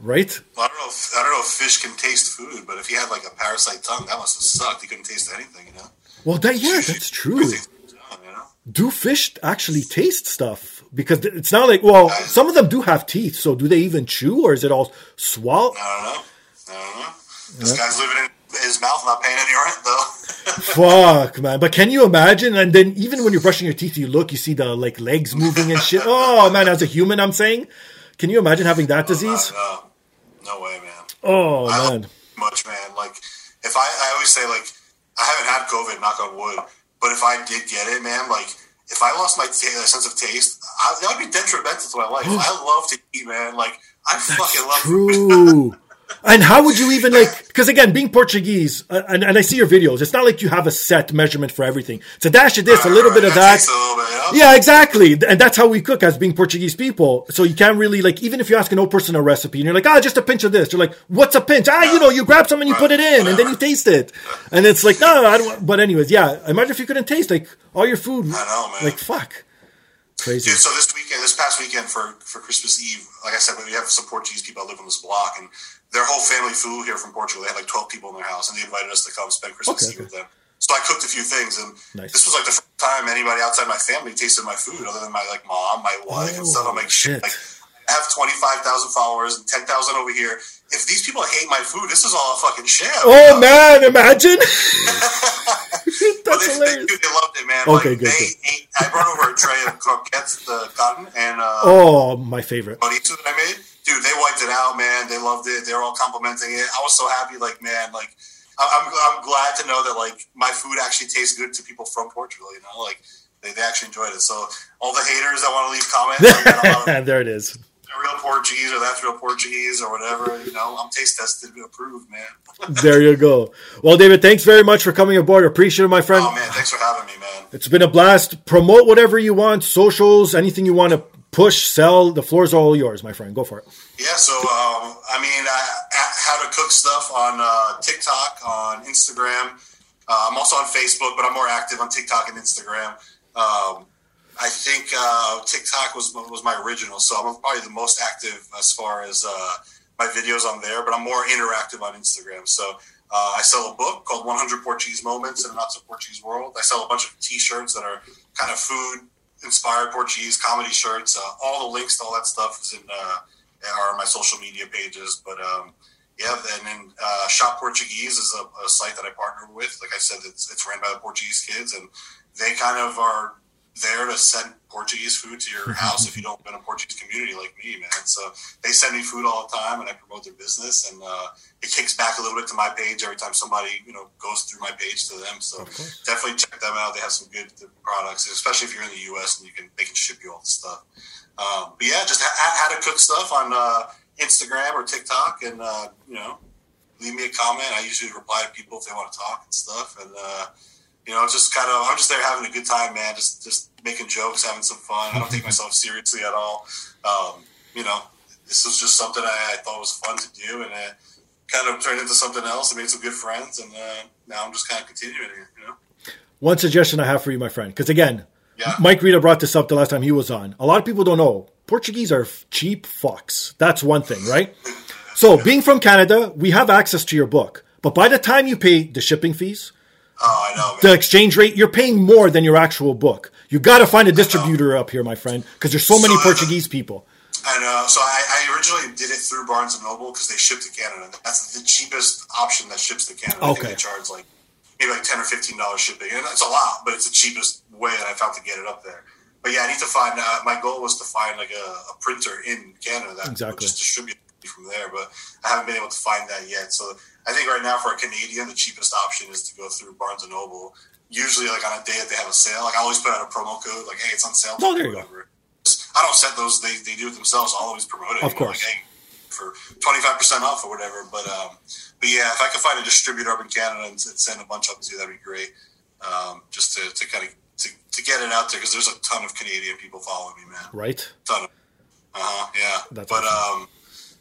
Right? Well, I don't know. If, I don't know if fish can taste food, but if he had like a parasite tongue, that must have sucked. He couldn't taste anything, you know. Well, that yeah, that's true. Tongue, you know? Do fish actually taste stuff? Because it's not like well, some of them do have teeth. So do they even chew, or is it all swallow? I don't know. I don't know. This guy's living in his mouth, not paying any rent though. Fuck, man. But can you imagine? And then even when you're brushing your teeth, you look, you see the like legs moving and shit. Oh man, as a human, I'm saying, can you imagine having that oh, disease? no, no way, man. Oh I man. much, man. Like, if I, I always say, like, I haven't had COVID, knock on wood, but if I did get it, man, like, if I lost my ta uh, sense of taste, I, that would be detrimental to my life. I love to eat, man. Like, I fucking love food. True. And how would you even like? Because again, being Portuguese, uh, and, and I see your videos, it's not like you have a set measurement for everything. It's a dash of this, a little bit of that. taste a little bit, you? Yeah, exactly. And that's how we cook as being Portuguese people. So you can't really like, even if you ask an old person a recipe and you're like, ah, just a pinch of this. You're like, what's a pinch? Ah, you know, you grab some and you put it in and then you taste it. And it's like, no, I don't. But anyways, yeah. Imagine if you couldn't taste like all your food. I know, man. Like fuck. Crazy. Dude, so this weekend, this past weekend for, for Christmas Eve, like I said, we have some Portuguese people that live on this block, and their whole family flew here from Portugal. They had like 12 people in their house, and they invited us to come spend Christmas Okay, okay. with them. So I cooked a few things, and Nice. this was like the first time anybody outside my family tasted my food, other than my like mom, my wife, and stuff. I'm like, shit. shit. Like, I have 25,000 followers and 10,000 over here. If these people hate my food, this is all a fucking sham. Oh man, imagine. That's they, hilarious. They, they loved it, man. Okay, like, good, They good. ate, I brought over a tray of croquettes, the cotton, and uh, Oh, my favorite. chorizo that I made. Dude, they wiped it out, man. They loved it. They were all complimenting it. I was so happy. Like, man, like, I'm, I'm glad to know that like my food actually tastes good to people from Portugal. You know, like they, they actually enjoyed it. So all the haters that want to leave comments, like, there it is. real Portuguese or that's real Portuguese or whatever. You know, I'm taste tested, approved, man. There you go. Well, David, thanks very much for coming aboard. Appreciate it, my friend. Oh man, thanks for having me, man. It's been a blast. Promote whatever you want, socials, anything you want to push, sell. The floor's all yours, my friend. Go for it. Yeah, so um, I mean, I, I- how to cook stuff on uh, TikTok, on Instagram. Uh, I'm also on Facebook, but I'm more active on TikTok and Instagram. Um, I think uh, TikTok was was my original, so I'm probably the most active as far as uh, my videos on there. But I'm more interactive on Instagram. So uh, I sell a book called 100 Portuguese Moments in a Not So Portuguese World. I sell a bunch of T-shirts that are kind of food inspired Portuguese comedy shirts. Uh, all the links to all that stuff is in uh, are my social media pages. But um, yeah, and then uh, Shop Portuguese is a, a site that I partner with. Like I said, it's, it's ran by the Portuguese kids, and they kind of are there to send Portuguese food to your house if you don't live in a Portuguese community like me, man. So they send me food all the time, and I promote their business, and uh, it kicks back a little bit to my page every time somebody you know goes through my page to them. So definitely check them out. They have some good products, especially if you're in the U.S. and you can they can ship you all the stuff. Um, but yeah, just ha- how to cook stuff on uh, Instagram or TikTok, and uh, you know, leave me a comment. I usually reply to people if they want to talk and stuff. And uh, you know, just kind of I'm just there having a good time, man. Just just making jokes, having some fun. I don't take myself seriously at all. Um, you know, this was just something I, I, thought was fun to do, and it kind of turned into something else. I made some good friends, and uh, now I'm just kind of continuing it. You know. One suggestion I have for you, my friend, because again, Yeah. Mike Rita brought this up the last time he was on. A lot of people don't know Portuguese are cheap fucks. That's one thing, right? So, being from Canada, we have access to your book, but by the time you pay the shipping fees, Oh, I know, man. the exchange rate, you're paying more than your actual book. You got to find a distributor up here, my friend, because there's so many So, uh, Portuguese people. I know. So I, I originally did it through Barnes and Noble because they ship to Canada. That's the cheapest option that ships to Canada. I Okay. think they charge like maybe like ten or fifteen dollars shipping, and that's a lot, but it's the cheapest way that I found to get it up there. But yeah, I need to find. Uh, my goal was to find like a, a printer in Canada that would just distribute from there, but I haven't been able to find that yet. So I think right now for a Canadian, the cheapest option is to go through Barnes and Noble. Usually, like on a day that they have a sale, like I always put out a promo code, like "Hey, it's on sale." Oh, there you go. I don't set those; they, they do it themselves. I'll always promote it. Of course. like, hey, for twenty five percent off or whatever. But um, but yeah, if I could find a distributor up in Canada and, and send a bunch up to you, that'd be great. Um, just to, to kind of to, to get it out there because there's a ton of Canadian people following me, man. Right? Ton of. Uh huh. Yeah. That's but awesome. um,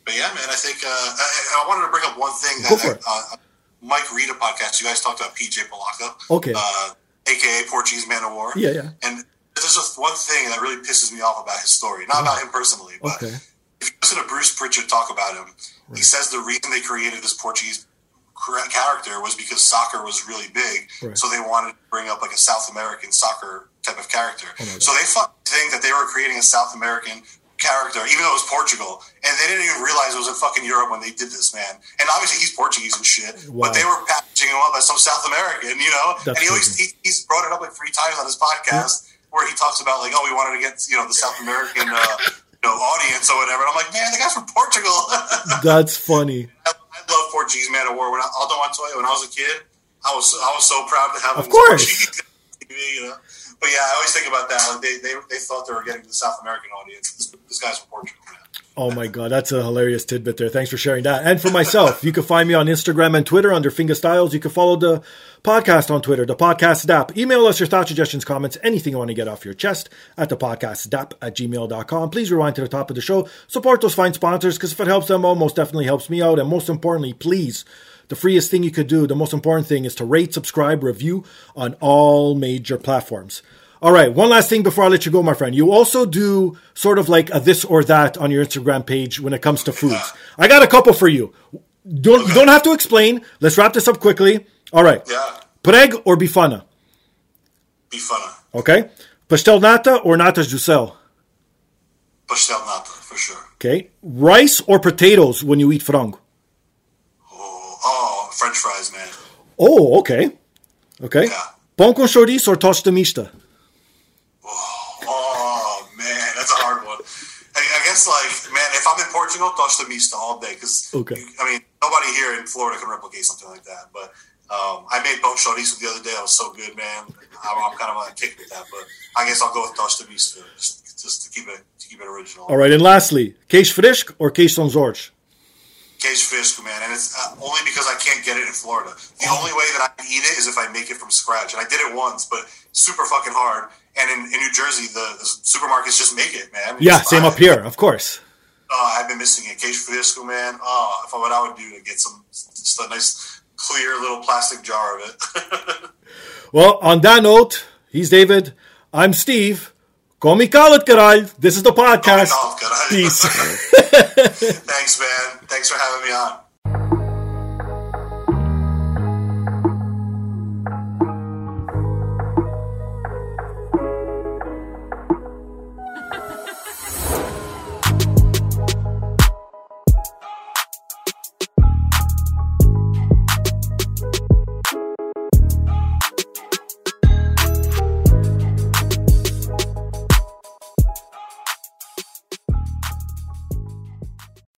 but yeah, man. I think uh, I, I wanted to bring up one thing that uh, Mike Rita podcast. You guys talked about PJ Polaco, Okay. uh, aka Portuguese Man of War. Yeah, yeah. And there's just one thing that really pisses me off about his story. Not about him personally, but Okay. if you listen to Bruce Pritchard talk about him, he says the reason they created this Portuguese character was because soccer was really big, Right. so they wanted to bring up like a South American soccer type of character. Oh so they think that they were creating a South American character, even though it was Portugal, and they didn't even realize it was in fucking Europe when they did this, man. And obviously he's Portuguese and shit, Wow. but they were packaging him up as some South American, you know. That's and he always he, he's brought it up like three times on his podcast where he talks about like, oh, we wanted to get you know the South American uh, you know audience or whatever. And I'm like, man, the guy's from Portugal. That's funny. I, I love Portuguese Man of War. When I, tell you, when I was a kid, I was I was so proud to have Of him as course. You know. But yeah, I always think about that. Like they, they, they thought they were getting to the South American audience. This, this guy's from Portugal, man. Oh my god, that's a hilarious tidbit there. Thanks for sharing that. And for myself, you can find me on Instagram and Twitter under Finger Styles. You can follow the podcast on Twitter, the podcast app. Email us your thought suggestions, comments, anything you want to get off your chest at the podcast app at gmail.com. Please rewind to the top of the show. Support those fine sponsors because if it helps them out, most definitely helps me out. And most importantly, please, the freest thing you could do, the most important thing is to rate, subscribe, review on all major platforms. All right, one last thing before I let you go, my friend. You also do sort of like a this or that on your Instagram page when it comes to foods. I got a couple for you. Don't you don't have to explain. Let's wrap this up quickly. All right. Yeah, Prego or bifana? Bifana. Okay. Pastel nata or natas céu? Pastel nata for sure. Okay. Rice or potatoes when you eat frango? Oh, oh, French fries, man. Oh, okay. Okay. Yeah. Pão com chouriço or tosta mista? Oh man, that's a hard one. I, I guess like man, if I'm in Portugal, tosta mista all day because Okay. I mean nobody here in Florida can replicate something like that. But um, I made bone chorizo the other day. That was so good, man. I'm, I'm kind of on a kick with that, but I guess I'll go with mista just, just to keep it to keep it original. All right. And lastly, queijo fresco or queijo Jorge? Cage fish, man, and it's uh, only because I can't get it in Florida. The only way that I can eat it is if I make it from scratch, and I did it once, but super fucking hard. And in, in New Jersey, the, the supermarkets just make it, man. You Yeah, same up it. here, of course. Oh, I've been missing it. Queijo fresco, man. Oh, if I, what I would do to get some, just a nice clear little plastic jar of it. Well, on that note, he's David. I'm Steve. Call me Khaled Karal. This is the podcast. God. Peace. Thanks, man. Thanks for having me on.